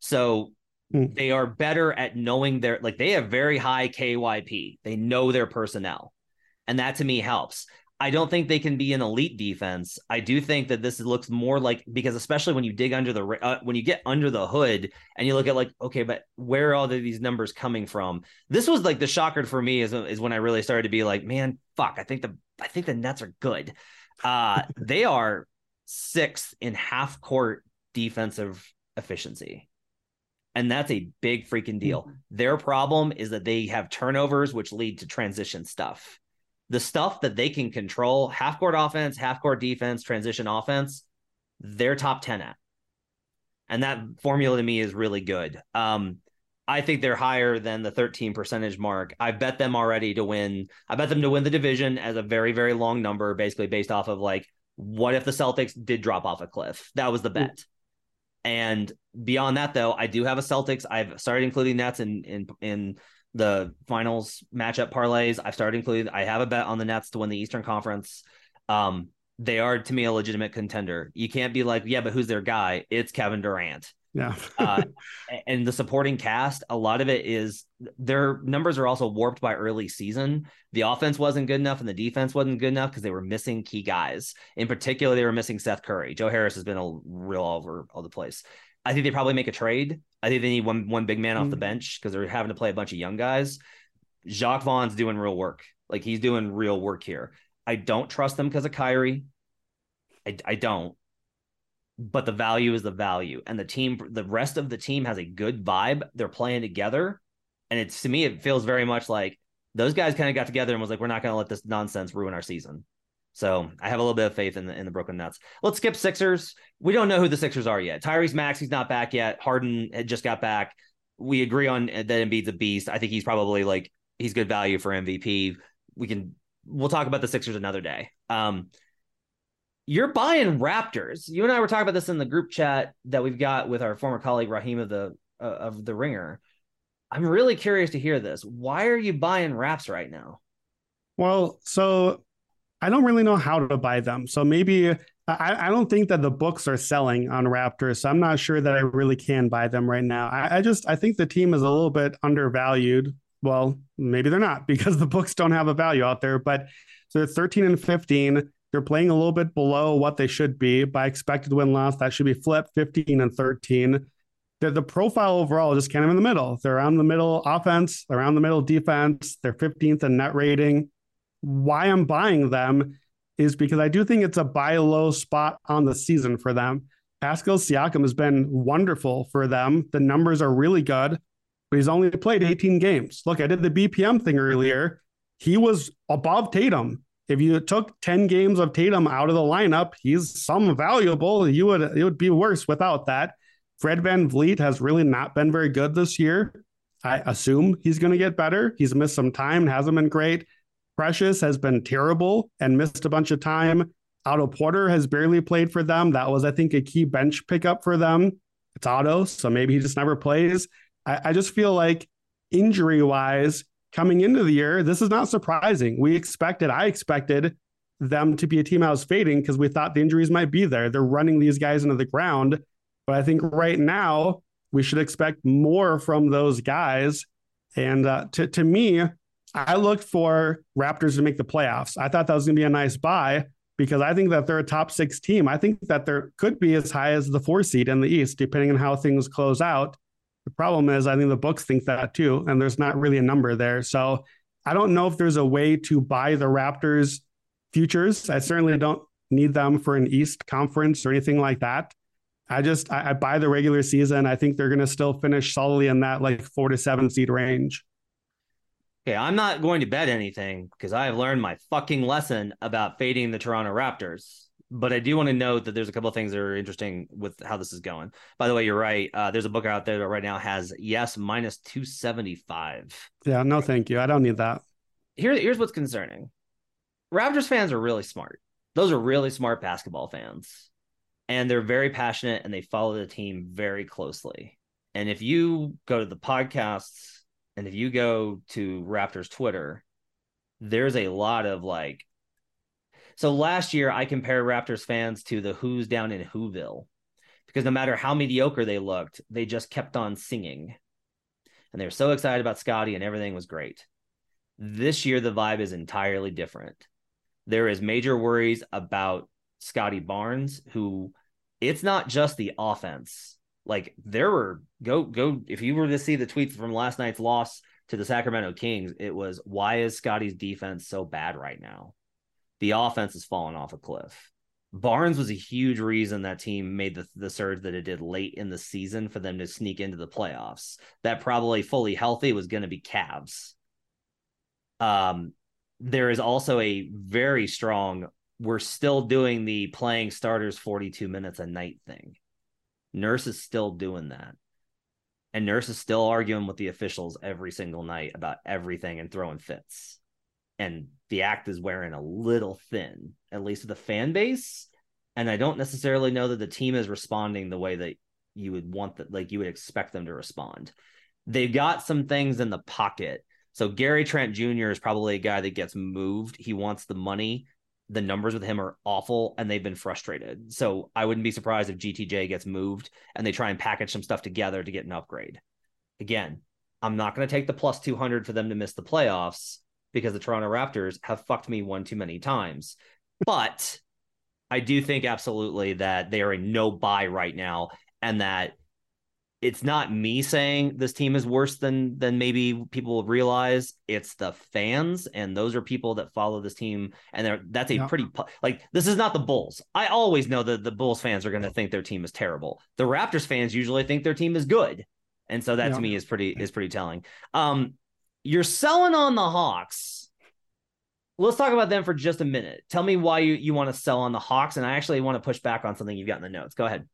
So mm. they are better at knowing their, like, they have very high KYP. They know their personnel. And that to me helps. I don't think they can be an elite defense. I do think that this looks more like because especially when you dig under the uh, when you get under the hood and you look at like okay, but where are all these numbers coming from? This was like the shocker for me is is when I really started to be like, man, fuck, I think the I think the Nets are good. Uh, they are sixth in half court defensive efficiency. And that's a big freaking deal. Mm-hmm. Their problem is that they have turnovers, which lead to transition stuff the stuff that they can control half court offense, half court defense, transition offense, they're top 10 at. And that formula to me is really good. Um, I think they're higher than the 13 percentage mark. I bet them already to win. I bet them to win the division as a very, very long number, basically based off of like, what if the Celtics did drop off a cliff? That was the bet. And beyond that, though, I do have a Celtics. I've started including Nets in in in the finals matchup parlays. I've started including. I have a bet on the Nets to win the Eastern Conference. Um, they are to me a legitimate contender. You can't be like, yeah, but who's their guy? It's Kevin Durant. Yeah. uh, and the supporting cast, a lot of it is their numbers are also warped by early season. The offense wasn't good enough and the defense wasn't good enough because they were missing key guys. In particular, they were missing Seth Curry. Joe Harris has been a real all over all the place. I think they probably make a trade. I think they need one one big man mm off the mm. bench because they're having to play a bunch of young guys. Jacque Vaughn's doing real work. Like he's doing real work here. I don't trust them because of Kyrie. I, I don't. But the value is the value. And the team, the rest of the team has a good vibe. They're playing together. And it's to me, it feels very much like those guys kind of got together and was like, we're not going to let this nonsense ruin our season. So I have a little bit of faith in the in the Brooklyn Nets. Let's skip Sixers. We don't know who the Sixers are yet. Tyrese Maxey's not back yet. Harden had just got back. We agree on that Embiid's a beast. I think he's probably like he's good value for MVP. We can we'll talk about the Sixers another day. Um, you're buying Raptors. You and I were talking about this in the group chat that we've got with our former colleague Raheem of the uh, of the Ringer. I'm really curious to hear this. Why are you buying Raps right now? Well, so I don't really know how to buy them. So maybe I, I, don't think that the books are selling on Raptors, so I'm not sure that I really can buy them right now. I, I just I think the team is a little bit undervalued. Well, maybe they're not because the books don't have a value out there. But so they're 13 and 15. They're playing a little bit below what they should be by expected win loss. That should be flipped 15 and 13. The, the profile overall just kind of in the middle. They're around the middle offense, around the middle defense. They're 15th in net rating. Why I'm buying them is because I do think it's a buy low spot on the season for them. Pascal Siakam has been wonderful for them. The numbers are really good, but he's only played 18 games. Look, I did the BPM thing earlier. He was above Tatum. If you took 10 games of Tatum out of the lineup, he's some valuable. You would it would be worse without that. Fred Van VanVleet has really not been very good this year. I assume he's going to get better. He's missed some time, hasn't been great. Precious has been terrible and missed a bunch of time. Otto Porter has barely played for them. That was, I think, a key bench pickup for them. It's Otto, so maybe he just never plays. I, I just feel like injury wise, coming into the year, this is not surprising. We expected, I expected them to be a team I was fading because we thought the injuries might be there. They're running these guys into the ground. But I think right now, we should expect more from those guys. And uh, to, to me, I looked for Raptors to make the playoffs. I thought that was going to be a nice buy because I think that they're a top six team. I think that there could be as high as the four seed in the East, depending on how things close out. The problem is, I think the books think that too, and there's not really a number there. So I don't know if there's a way to buy the Raptors futures. I certainly don't need them for an East conference or anything like that. I just I, I buy the regular season. I think they're going to still finish solidly in that like four to seven seed range. Okay, I'm not going to bet anything because I have learned my fucking lesson about fading the Toronto Raptors. But I do want to note that there's a couple of things that are interesting with how this is going. By the way, you're right. Uh, there's a book out there that right now has yes minus 275. Yeah, no, thank you. I don't need that. Here, here's what's concerning. Raptors fans are really smart. Those are really smart basketball fans, and they're very passionate and they follow the team very closely. And if you go to the podcasts and if you go to Raptors Twitter, there's a lot of like. So last year, I compared Raptors fans to the Who's down in Whoville because no matter how mediocre they looked, they just kept on singing. And they were so excited about Scottie and everything was great. This year, the vibe is entirely different. There is major worries about Scottie Barnes, who it's not just the offense like there were go go if you were to see the tweets from last night's loss to the Sacramento Kings, it was why is Scottie's defense so bad right now? The offense has fallen off a cliff. Barnes was a huge reason that team made the, the surge that it did late in the season for them to sneak into the playoffs. That probably fully healthy was going to be Cavs. Um, there is also a very strong. We're still doing the playing starters 42 minutes a night thing. Nurse is still doing that. And Nurse is still arguing with the officials every single night about everything and throwing fits. And the act is wearing a little thin, at least the fan base. And I don't necessarily know that the team is responding the way that you would want that, like you would expect them to respond. They've got some things in the pocket. So Gary Trent Jr. is probably a guy that gets moved. He wants the money the numbers with him are awful and they've been frustrated. So I wouldn't be surprised if GTJ gets moved and they try and package some stuff together to get an upgrade. Again, I'm not going to take the plus 200 for them to miss the playoffs because the Toronto Raptors have fucked me one too many times. But I do think absolutely that they are a no buy right now and that it's not me saying this team is worse than than maybe people realize. It's the fans, and those are people that follow this team, and they're that's a yeah. pretty like this is not the Bulls. I always know that the Bulls fans are going to think their team is terrible. The Raptors fans usually think their team is good, and so that yeah. to me is pretty is pretty telling. Um, you're selling on the Hawks. Let's talk about them for just a minute. Tell me why you, you want to sell on the Hawks, and I actually want to push back on something you've got in the notes. Go ahead.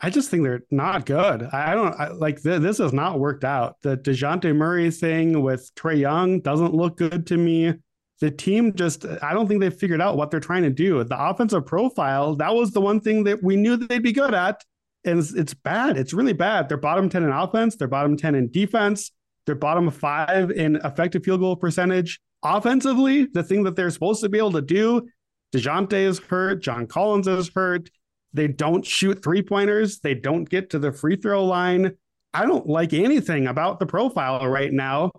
I just think they're not good. I don't I, like th- this has not worked out. The Dejounte Murray thing with Trae Young doesn't look good to me. The team just, I don't think they've figured out what they're trying to do. The offensive profile, that was the one thing that we knew that they'd be good at. And it's, it's bad. It's really bad. They're bottom 10 in offense, they're bottom 10 in defense, they're bottom five in effective field goal percentage. Offensively, the thing that they're supposed to be able to do, DeJounte is hurt. John Collins is hurt. They don't shoot three pointers. They don't get to the free throw line. I don't like anything about the profile right now.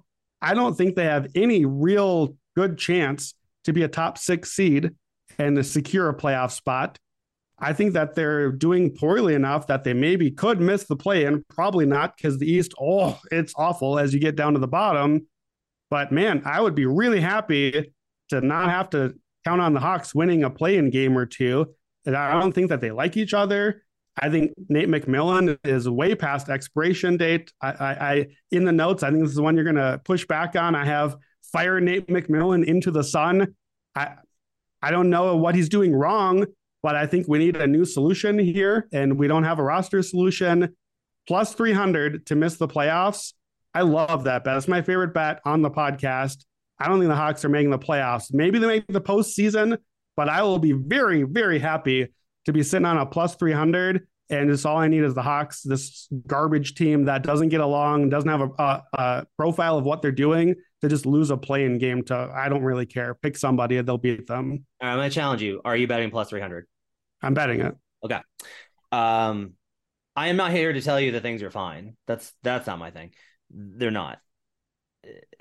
I don't think they have any real good chance to be a top six seed and to secure a playoff spot. I think that they're doing poorly enough that they maybe could miss the play in. Probably not because the East, oh, it's awful as you get down to the bottom. But man, I would be really happy to not have to count on the Hawks winning a play in game or two. I don't think that they like each other. I think Nate McMillan is way past expiration date. I, I, I in the notes, I think this is one you're going to push back on. I have fire Nate McMillan into the sun. I, I don't know what he's doing wrong, but I think we need a new solution here, and we don't have a roster solution. Plus 300 to miss the playoffs. I love that bet. It's my favorite bet on the podcast. I don't think the Hawks are making the playoffs. Maybe they make the postseason, but I will be very, very happy to be sitting on a plus 300. And it's all I need is the Hawks, this garbage team that doesn't get along, doesn't have a, a, a profile of what they're doing, to just lose a play in game to, I don't really care. Pick somebody and they'll beat them. I'm going to challenge you. Are you betting plus 300? I'm betting it. Okay. Um, I am not here to tell you that things are fine. That's that's not my thing. They're not.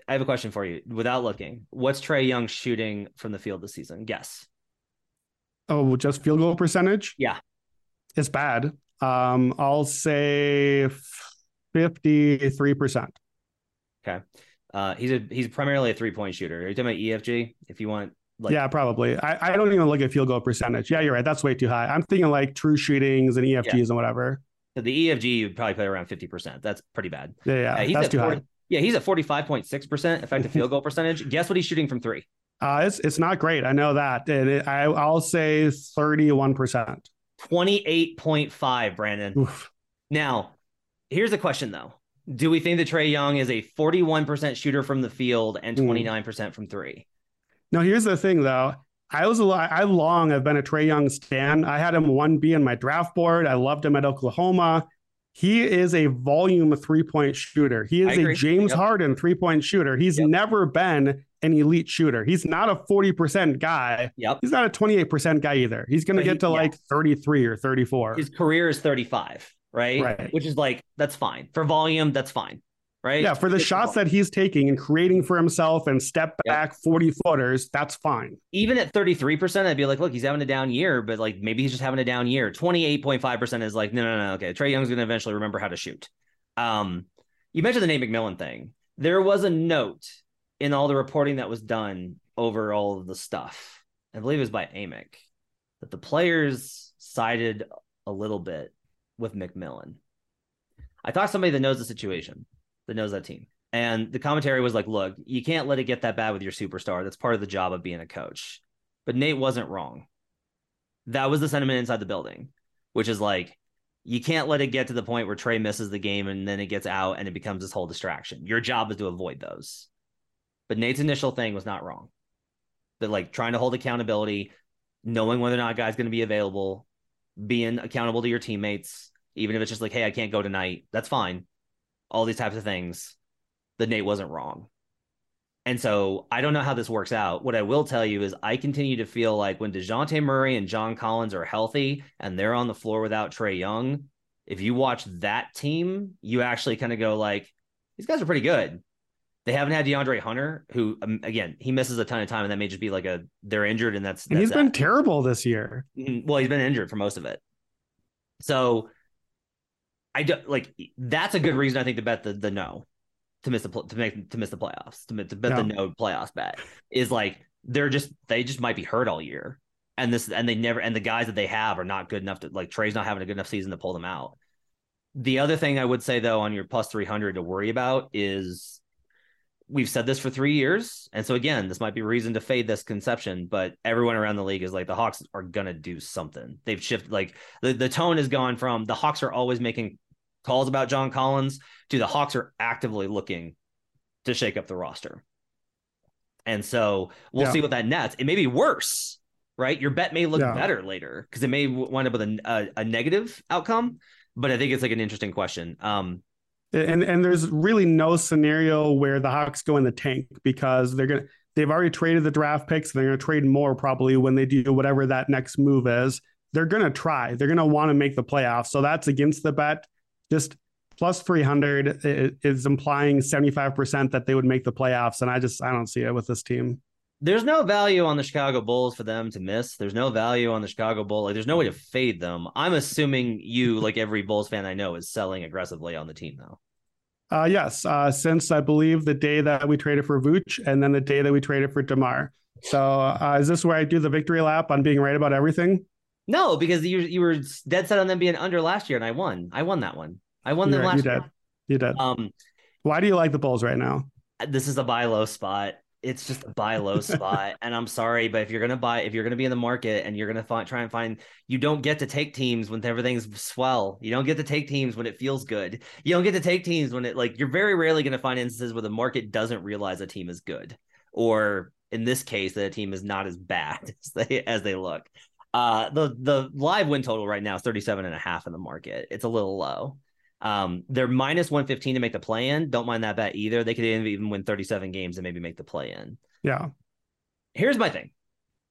I have a question for you. Without looking, what's Trae Young shooting from the field this season? Guess. Oh, just field goal percentage? Yeah. It's bad. Um, I'll say 53%. Okay. Uh, he's a he's primarily a three point shooter. Are you talking about EFG? If you want, like, yeah, probably. I, I don't even look at field goal percentage. Yeah, you're right. That's way too high. I'm thinking like true shootings and EFGs yeah. and whatever. So the EFG you probably put around fifty percent. That's pretty bad. Yeah, yeah, uh, he's that's too 40, high. Yeah, he's at forty five point six percent effective field goal percentage. Guess what he's shooting from three? Uh, it's it's not great. I know that. It, it, I I'll say thirty one percent. Twenty eight point five, Brandon. Oof. Now, here's the question though do we think that Trae Young is a 41% shooter from the field and 29% mm. from three? No, here's the thing though. I was a lot, I long have been a Trae Young stan. I had him 1B in my draft board. I loved him at Oklahoma. He is a volume three point shooter. He is a James yep. Harden three point shooter. He's yep. never been an elite shooter. He's not a 40% guy. Yep. He's not a 28% guy either. He's going to get he, to yeah. like 33 or 34. His career is 35 right? Right. Which is like that's fine for volume. That's fine, right? Yeah, for the shots that he's taking and creating for himself and step back yep. forty footers, that's fine. Even at thirty three percent, I'd be like, look, he's having a down year, but like maybe he's just having a down year. Twenty eight point five percent is like, no, no, no. Okay, Trae Young's going to eventually remember how to shoot. Um, you mentioned the Nate McMillan thing. There was a note in all the reporting that was done over all of the stuff. I believe it was by Amick that the players sided a little bit with McMillan. I talked to somebody that knows the situation, that knows that team. And the commentary was like, look, you can't let it get that bad with your superstar. That's part of the job of being a coach. But Nate wasn't wrong. That was the sentiment inside the building, which is like, you can't let it get to the point where Trae misses the game and then it gets out and it becomes this whole distraction. Your job is to avoid those. But Nate's initial thing was not wrong. That like trying to hold accountability, knowing whether or not guy's going to be available, being accountable to your teammates, even if it's just like, hey, I can't go tonight. That's fine. All these types of things. That Nate wasn't wrong. And so I don't know how this works out. What I will tell you is I continue to feel like when DeJounte Murray and John Collins are healthy and they're on the floor without Trae Young, if you watch that team, you actually kind of go like, these guys are pretty good. They haven't had DeAndre Hunter, who um, again he misses a ton of time, and that may just be like a they're injured, and that's, that's and he's that. been terrible this year. Mm-hmm. Well, he's been injured for most of it, so I don't like that's a good reason I think to bet the the no to miss the to make to miss the playoffs to, to bet no. the no playoffs bet is like they're just they just might be hurt all year, and this and they never and the guys that they have are not good enough to like Trae's not having a good enough season to pull them out. The other thing I would say though on your plus three hundred to worry about is we've said this for three years. And so again, this might be reason to fade this conception, but everyone around the league is like the Hawks are gonna do something. They've shifted like the, the tone has gone from the Hawks are always making calls about John Collins to the Hawks are actively looking to shake up the roster. And so we'll yeah. see what that nets. It may be worse, right? Your bet may look yeah. better later because it may wind up with a, a, a negative outcome. But I think it's like an interesting question. Um, and and there's really no scenario where the Hawks go in the tank because they're gonna They've already traded the draft picks. They're going to trade more probably when they do whatever that next move is. They're going to try. They're going to want to make the playoffs. So that's against the bet. Just plus 300 is implying 75% that they would make the playoffs. And I just, I don't see it with this team. There's no value on the Chicago Bulls for them to miss. There's no value on the Chicago Bull. Like, there's no way to fade them. I'm assuming you, like every Bulls fan I know, is selling aggressively on the team, though. Uh, yes, uh, since I believe the day that we traded for Vooch and then the day that we traded for Demar. So uh, is this where I do the victory lap on being right about everything? No, because you you were dead set on them being under last year, and I won. I won that one. I won them You're, last you. Did. You did. Um, why do you like the Bulls right now? This is a buy low spot it's just a buy low spot. And I'm sorry, but if you're gonna buy, if you're gonna be in the market and you're gonna find, try and find, you don't get to take teams when everything's swell. You don't get to take teams when it feels good. You don't get to take teams when it like you're very rarely gonna find instances where the market doesn't realize a team is good, or in this case, that a team is not as bad as they as they look. Uh, the the live win total right now is 37 and a half in the market. It's a little low. Um, they're minus 115 to make the play in. Don't mind that bet either. They could even win 37 games and maybe make the play in. Yeah. Here's my thing.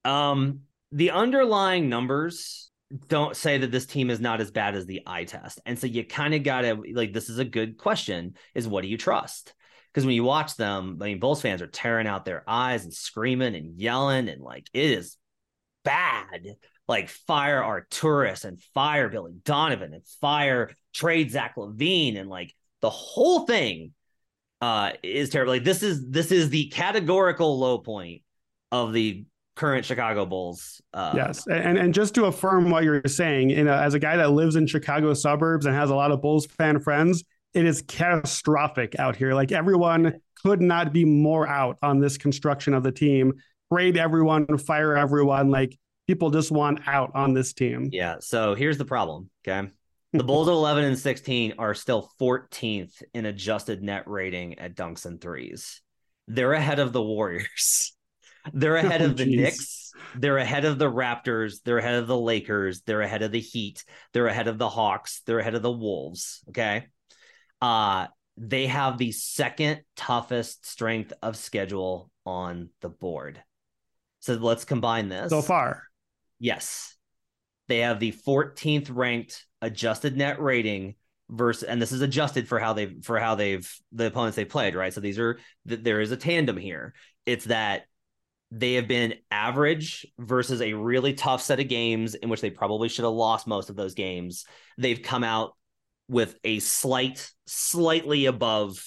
Um, the underlying numbers don't say that this team is not as bad as the eye test. And so you kind of got to like this is a good question is what do you trust? Because when you watch them, I mean, Bulls fans are tearing out their eyes and screaming and yelling, and like it is bad. Like fire Arturas and fire Billy Donovan and fire trade Zach LaVine and like the whole thing uh is terrible. Like this is this is the categorical low point of the current Chicago Bulls. Uh, yes, and and just to affirm what you're saying, you know, as a guy that lives in Chicago suburbs and has a lot of Bulls fan friends, it is catastrophic out here. Like everyone could not be more out on this construction of the team. Trade everyone, fire everyone. Like people just want out on this team. Yeah. So here's the problem. Okay. The Bulls at 11 and 16 are still 14th in adjusted net rating at dunks and threes. They're ahead of the Warriors. They're ahead oh, of the geez. Knicks. They're ahead of the Raptors. They're ahead of the Lakers. They're ahead of the Heat. They're ahead of the Hawks. They're ahead of the Wolves. Okay. Uh, they have the second toughest strength of schedule on the board. So let's combine this. So far. Yes. They have the 14th ranked adjusted net rating versus and this is adjusted for how they've for how they've the opponents they played, right? So these are there is a tandem here. It's that they have been average versus a really tough set of games in which they probably should have lost most of those games. They've come out with a slight, slightly above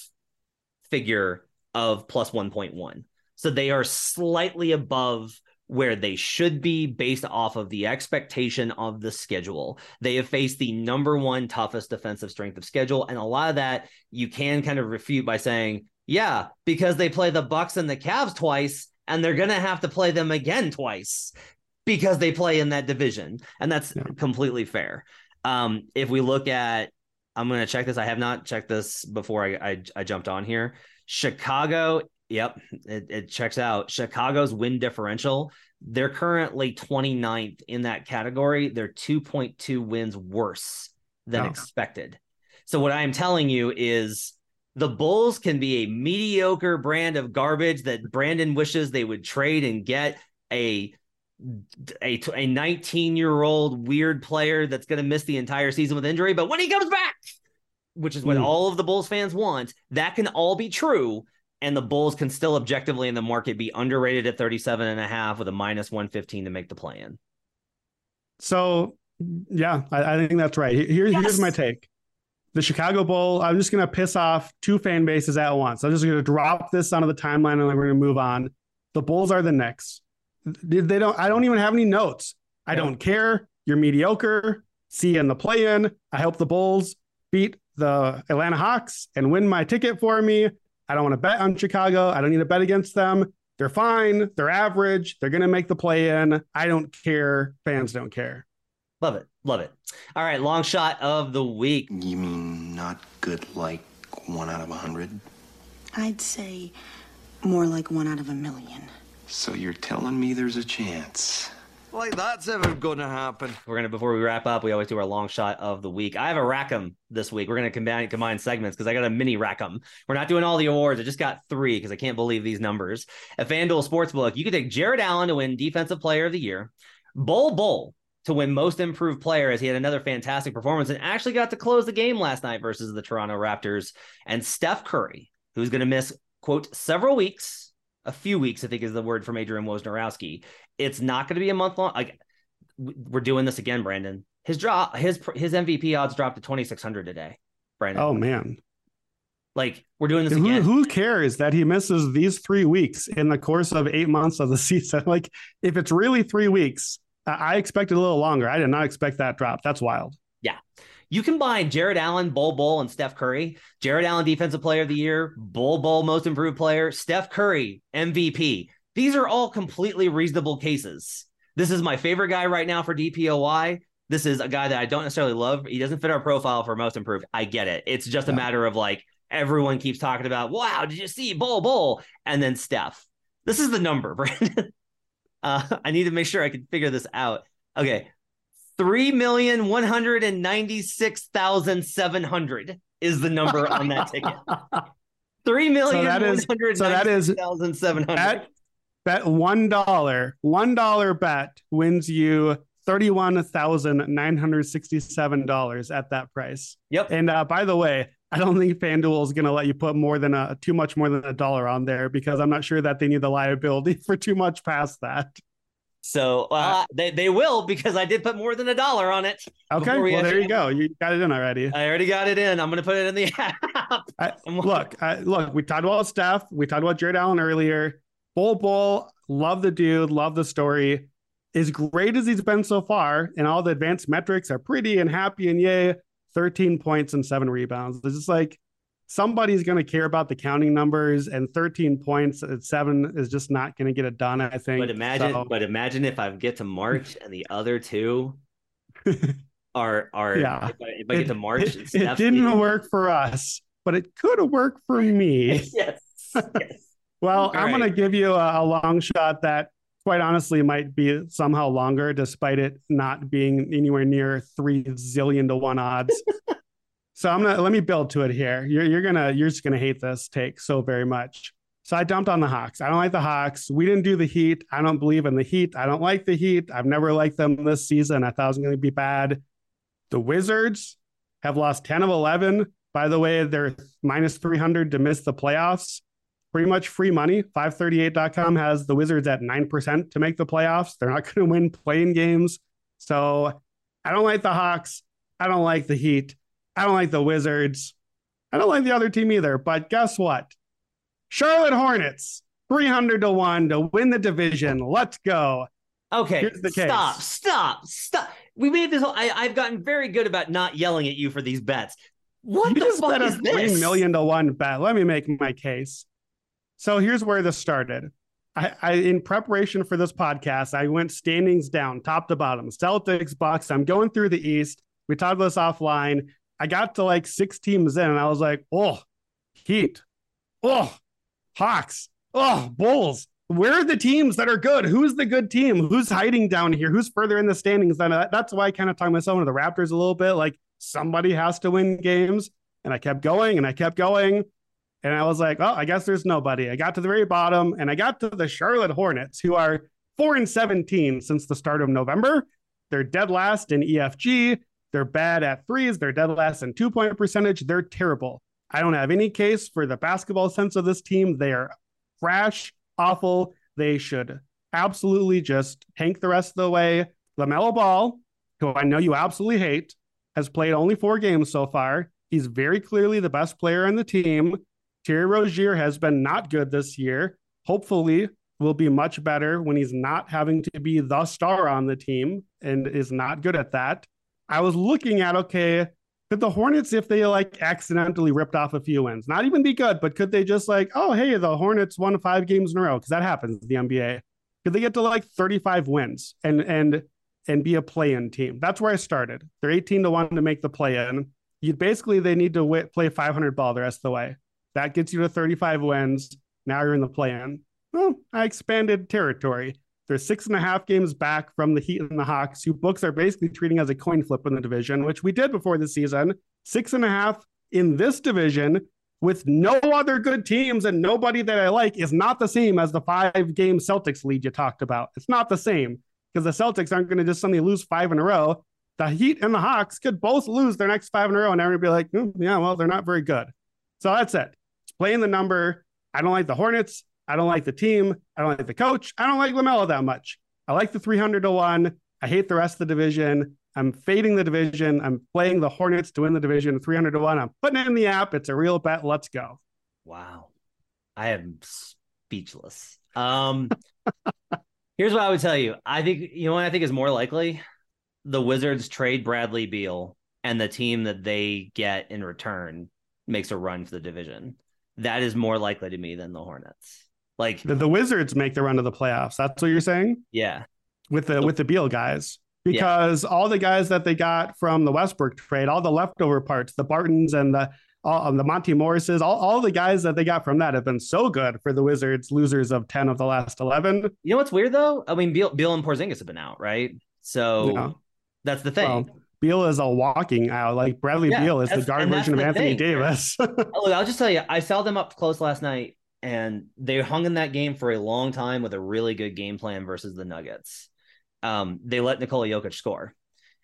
figure of plus 1.1. So they are slightly above where they should be based off of the expectation of the schedule. They have faced the number one toughest defensive strength of schedule. And a lot of that you can kind of refute by saying, yeah, because they play the Bucks and the Cavs twice, and they're gonna have to play them again twice because they play in that division. And that's yeah. completely fair. Um, if we look at I'm gonna check this. I have not checked this before I, I, I jumped on here. Chicago Yep, it, it checks out. Chicago's win differential, they're currently 29th in that category. They're 2.2 wins worse than oh. expected. So, what I am telling you is the Bulls can be a mediocre brand of garbage that Brandon wishes they would trade and get a a, a 19 year old weird player that's going to miss the entire season with injury. But when he comes back, which is what mm. all of the Bulls fans want, that can all be true and the Bulls can still objectively in the market be underrated at 37 and a half with a minus 115 to make the play in. So, yeah, I, I think that's right. Here, yes. Here's my take. The Chicago Bull, I'm just going to piss off two fan bases at once. I'm just going to drop this onto the timeline and then we're going to move on. The Bulls are the Knicks. They don't, I don't even have any notes. I don't care. You're mediocre. See you in the play in. I hope the Bulls beat the Atlanta Hawks and win my ticket for me. I don't want to bet on Chicago. I don't need to bet against them. They're fine. They're average. They're going to make the play in. I don't care. Fans don't care. Love it. Love it. All right. Long shot of the week. You mean not good like one out of a hundred? I'd say more like one out of a million. So you're telling me there's a chance like that's ever gonna happen. We're gonna before we wrap up, we always do our long shot of the week. I have a Rackham this week. We're gonna combine combine segments because I got a mini Rackham. We're not doing all the awards. I just got three because I can't believe these numbers. At FanDuel Sportsbook, you could take Jarrett Allen to win Defensive Player of the Year, Bol Bol to win Most Improved Player as he had another fantastic performance and actually got to close the game last night versus the Toronto Raptors, and Steph Curry, who's gonna miss quote several weeks a few weeks, I think is the word from Adrian Wojnarowski. It's not going to be a month long. Like we're doing this again, Brandon. His drop, his his MVP odds dropped to twenty six hundred today. Brandon. Oh man. Like we're doing this who, again. Who cares that he misses these three weeks in the course of eight months of the season? Like if it's really three weeks, I expected a little longer. I did not expect that drop. That's wild. Yeah. You combine Jarrett Allen, Bol Bol, and Steph Curry. Jarrett Allen, Defensive Player of the Year, Bol Bol, Most Improved Player, Steph Curry, MVP. These are all completely reasonable cases. This is my favorite guy right now for DPOY. This is a guy that I don't necessarily love. He doesn't fit our profile for Most Improved. I get it. It's just yeah. a matter of like everyone keeps talking about, wow, did you see Bol Bol? And then Steph. This is the number, Brandon. uh, I need to make sure I can figure this out. Okay, Three million one hundred and ninety six thousand seven hundred is the number on that ticket. Three million one hundred ninety six thousand seven hundred. Bet one dollar, one dollar bet wins you thirty-one thousand nine hundred sixty-seven dollars at that price. Yep. And uh, by the way, I don't think FanDuel is going to let you put more than a too much more than a dollar on there because I'm not sure that they need the liability for too much past that. So uh, uh, they, they will because I did put more than a dollar on it. Okay, we well there you go. You got it in already. I already got it in. I'm going to put it in the app. I, look, I, look. We talked about Steph. We talked about Jarrett Allen earlier. Bol Bol, love the dude, love the story. As great as he's been so far, and all the advanced metrics are pretty and happy and yay. 13 points and seven rebounds. It's just like somebody's going to care about the counting numbers and 13 points at seven is just not going to get it done i think but imagine so. but imagine if i get to march and the other two are are yeah if I, if I get to march it, it didn't work for us but it could have worked for me yes, yes. Well All i'm right. going to give you a, a long shot that quite honestly might be somehow longer despite it not being anywhere near three zillion to one odds So I'm gonna let me build to it here. You're you're gonna you're just gonna hate this take so very much. So I dumped on the Hawks. I don't like the Hawks. We didn't do the Heat. I don't believe in the Heat. I don't like the Heat. I've never liked them this season. I thought it was going to be bad. The Wizards have lost 10 of 11. By the way, they're minus 300 to miss the playoffs. Pretty much free money. 538.com has the Wizards at 9% to make the playoffs. They're not going to win playing games. So I don't like the Hawks. I don't like the Heat. I don't like the Wizards. I don't like the other team either. But guess what? Charlotte Hornets, 300 to 1 to win the division. Let's go. Okay. Stop, stop, stop. We made this whole, I, I've gotten very good about not yelling at you for these bets. What you the just fuck bet is a this? Three million to one bet. Let me make my case. So here's where this started. I, I, in preparation for this podcast, I went standings down, top to bottom. Celtics, Bucks. I'm going through the East. We talked this offline. I got to like six teams in and I was like, oh, Heat, oh, Hawks, oh, Bulls. Where are the teams that are good? Who's the good team? Who's hiding down here? Who's further in the standings? Than uh, that's why I kind of talked myself into the Raptors a little bit. Like somebody has to win games. And I kept going and I kept going. And I was like, oh, I guess there's nobody. I got to the very bottom and I got to the Charlotte Hornets, who are four and 17 since the start of November. They're dead last in EFG. They're bad at threes. They're dead last in two point percentage. They're terrible. I don't have any case for the basketball sense of this team. They are trash, awful. They should absolutely just tank the rest of the way. LaMelo Ball, who I know you absolutely hate, has played only four games so far. He's very clearly the best player on the team. Terry Rozier has been not good this year. Hopefully, will be much better when he's not having to be the star on the team and is not good at that. I was looking at okay, could the Hornets, if they like accidentally ripped off a few wins, not even be good, but could they just like, oh hey, the Hornets won five games in a row because that happens in the NBA. Could they get to like 35 wins and and and be a play-in team? That's where I started. They're 18 to one to make the play-in. You basically they need to w- play 500 ball the rest of the way. That gets you to 35 wins. Now you're in the play-in. Well, I expanded territory. They're six and a half games back from the Heat and the Hawks, who books are basically treating as a coin flip in the division, which we did before the season. Six and a half in this division with no other good teams and nobody that I like is not the same as the five game Celtics lead you talked about. It's not the same because the Celtics aren't going to just suddenly lose five in a row. The Heat and the Hawks could both lose their next five in a row, and everybody be like, mm, yeah, well, they're not very good. So that's it. Playing the number. I don't like the Hornets. I don't like the team. I don't like the coach. I don't like LaMelo that much. I like the 300 to 1. I hate the rest of the division. I'm fading the division. I'm playing the Hornets to win the division 300 to 1. I'm putting it in the app. It's a real bet. Let's go. Wow. I am speechless. Um here's what I would tell you. I think you know what I think is more likely? The Wizards trade Bradley Beal and the team that they get in return makes a run for the division. That is more likely to me than the Hornets. Like the, the Wizards make the run to the playoffs. That's what you're saying? Yeah. With the with the Beal guys. Because yeah. all the guys that they got from the Westbrook trade, all the leftover parts, the Bartons and the all um, the Monte Morrises, all, all the guys that they got from that have been so good for the Wizards, losers of 10 of the last 11. You know what's weird though? I mean, Beal, Beal and Porzingis have been out, right? So yeah. that's the thing. Well, Beal is a walking out. Like Bradley yeah, Beal is the guard version of Anthony thing. Davis. I'll just tell you, I saw them up close last night and they hung in that game for a long time with a really good game plan versus the Nuggets. Um, they let Nikola Jokic score.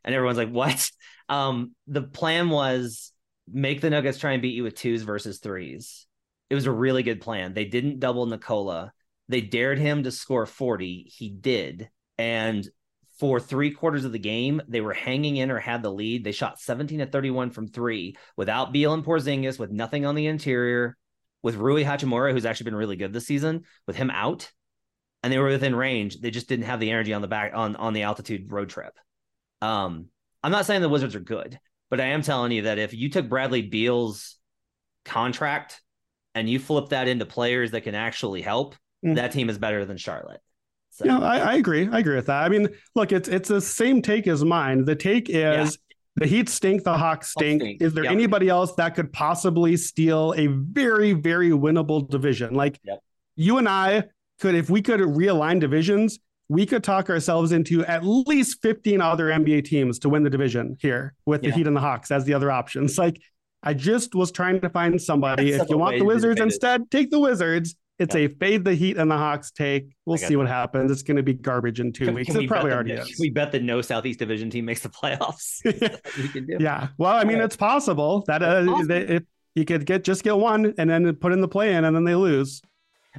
And everyone's like, what? Um, the plan was make the Nuggets try and beat you with twos versus threes. It was a really good plan. They didn't double Nikola. They dared him to score 40. He did. And for three quarters of the game, they were hanging in or had the lead. They shot 17 to 31 from three without Beal and Porzingis, with nothing on the interior, with Rui Hachimura, who's actually been really good this season, with him out. And they were within range. They just didn't have the energy on the back on, on the altitude road trip. Um, I'm not saying the Wizards are good. But I am telling you that if you took Bradley Beal's contract and you flip that into players that can actually help, mm. that team is better than Charlotte. So. Yeah, I, I, agree. I agree with that. I mean, look, it's it's the same take as mine. The take is yeah. the Heat stink, the Hawks stink. stink. Is there yep. anybody else that could possibly steal a very, very winnable division? Like yep. you and I could, if we could realign divisions, we could talk ourselves into at least 15 other NBA teams to win the division here with yeah. the Heat and the Hawks as the other options. Like I just was trying to find somebody. That's if you want the Wizards instead, take the Wizards. It's yeah. a fade the Heat and the Hawks take. We'll see that. what happens. It's going to be garbage in two can, weeks. Can it probably already is. We bet that no Southeast Division team makes the playoffs. yeah. Well, I mean, it's possible that uh, it, you could get just get one and then put in the play in and then they lose.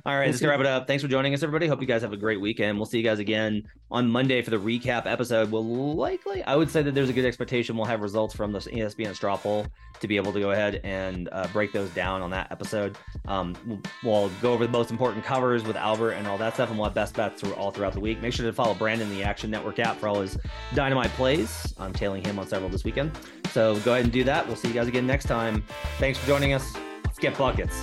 All right, let's wrap it up. Thanks for joining us, everybody. Hope you guys have a great weekend. We'll see you guys again on Monday for the recap episode. We'll likely, I would say that there's a good expectation we'll have results from the ESPN straw poll to be able to go ahead and uh, break those down on that episode. Um, we'll, we'll, go over the most important covers with Albert and all that stuff, and we'll have best bets through all throughout the week. Make sure to follow Brandon the Action Network app for all his dynamite plays. I'm tailing him on several this weekend. So go ahead and do that. We'll see you guys again next time. Thanks for joining us. Let's get buckets.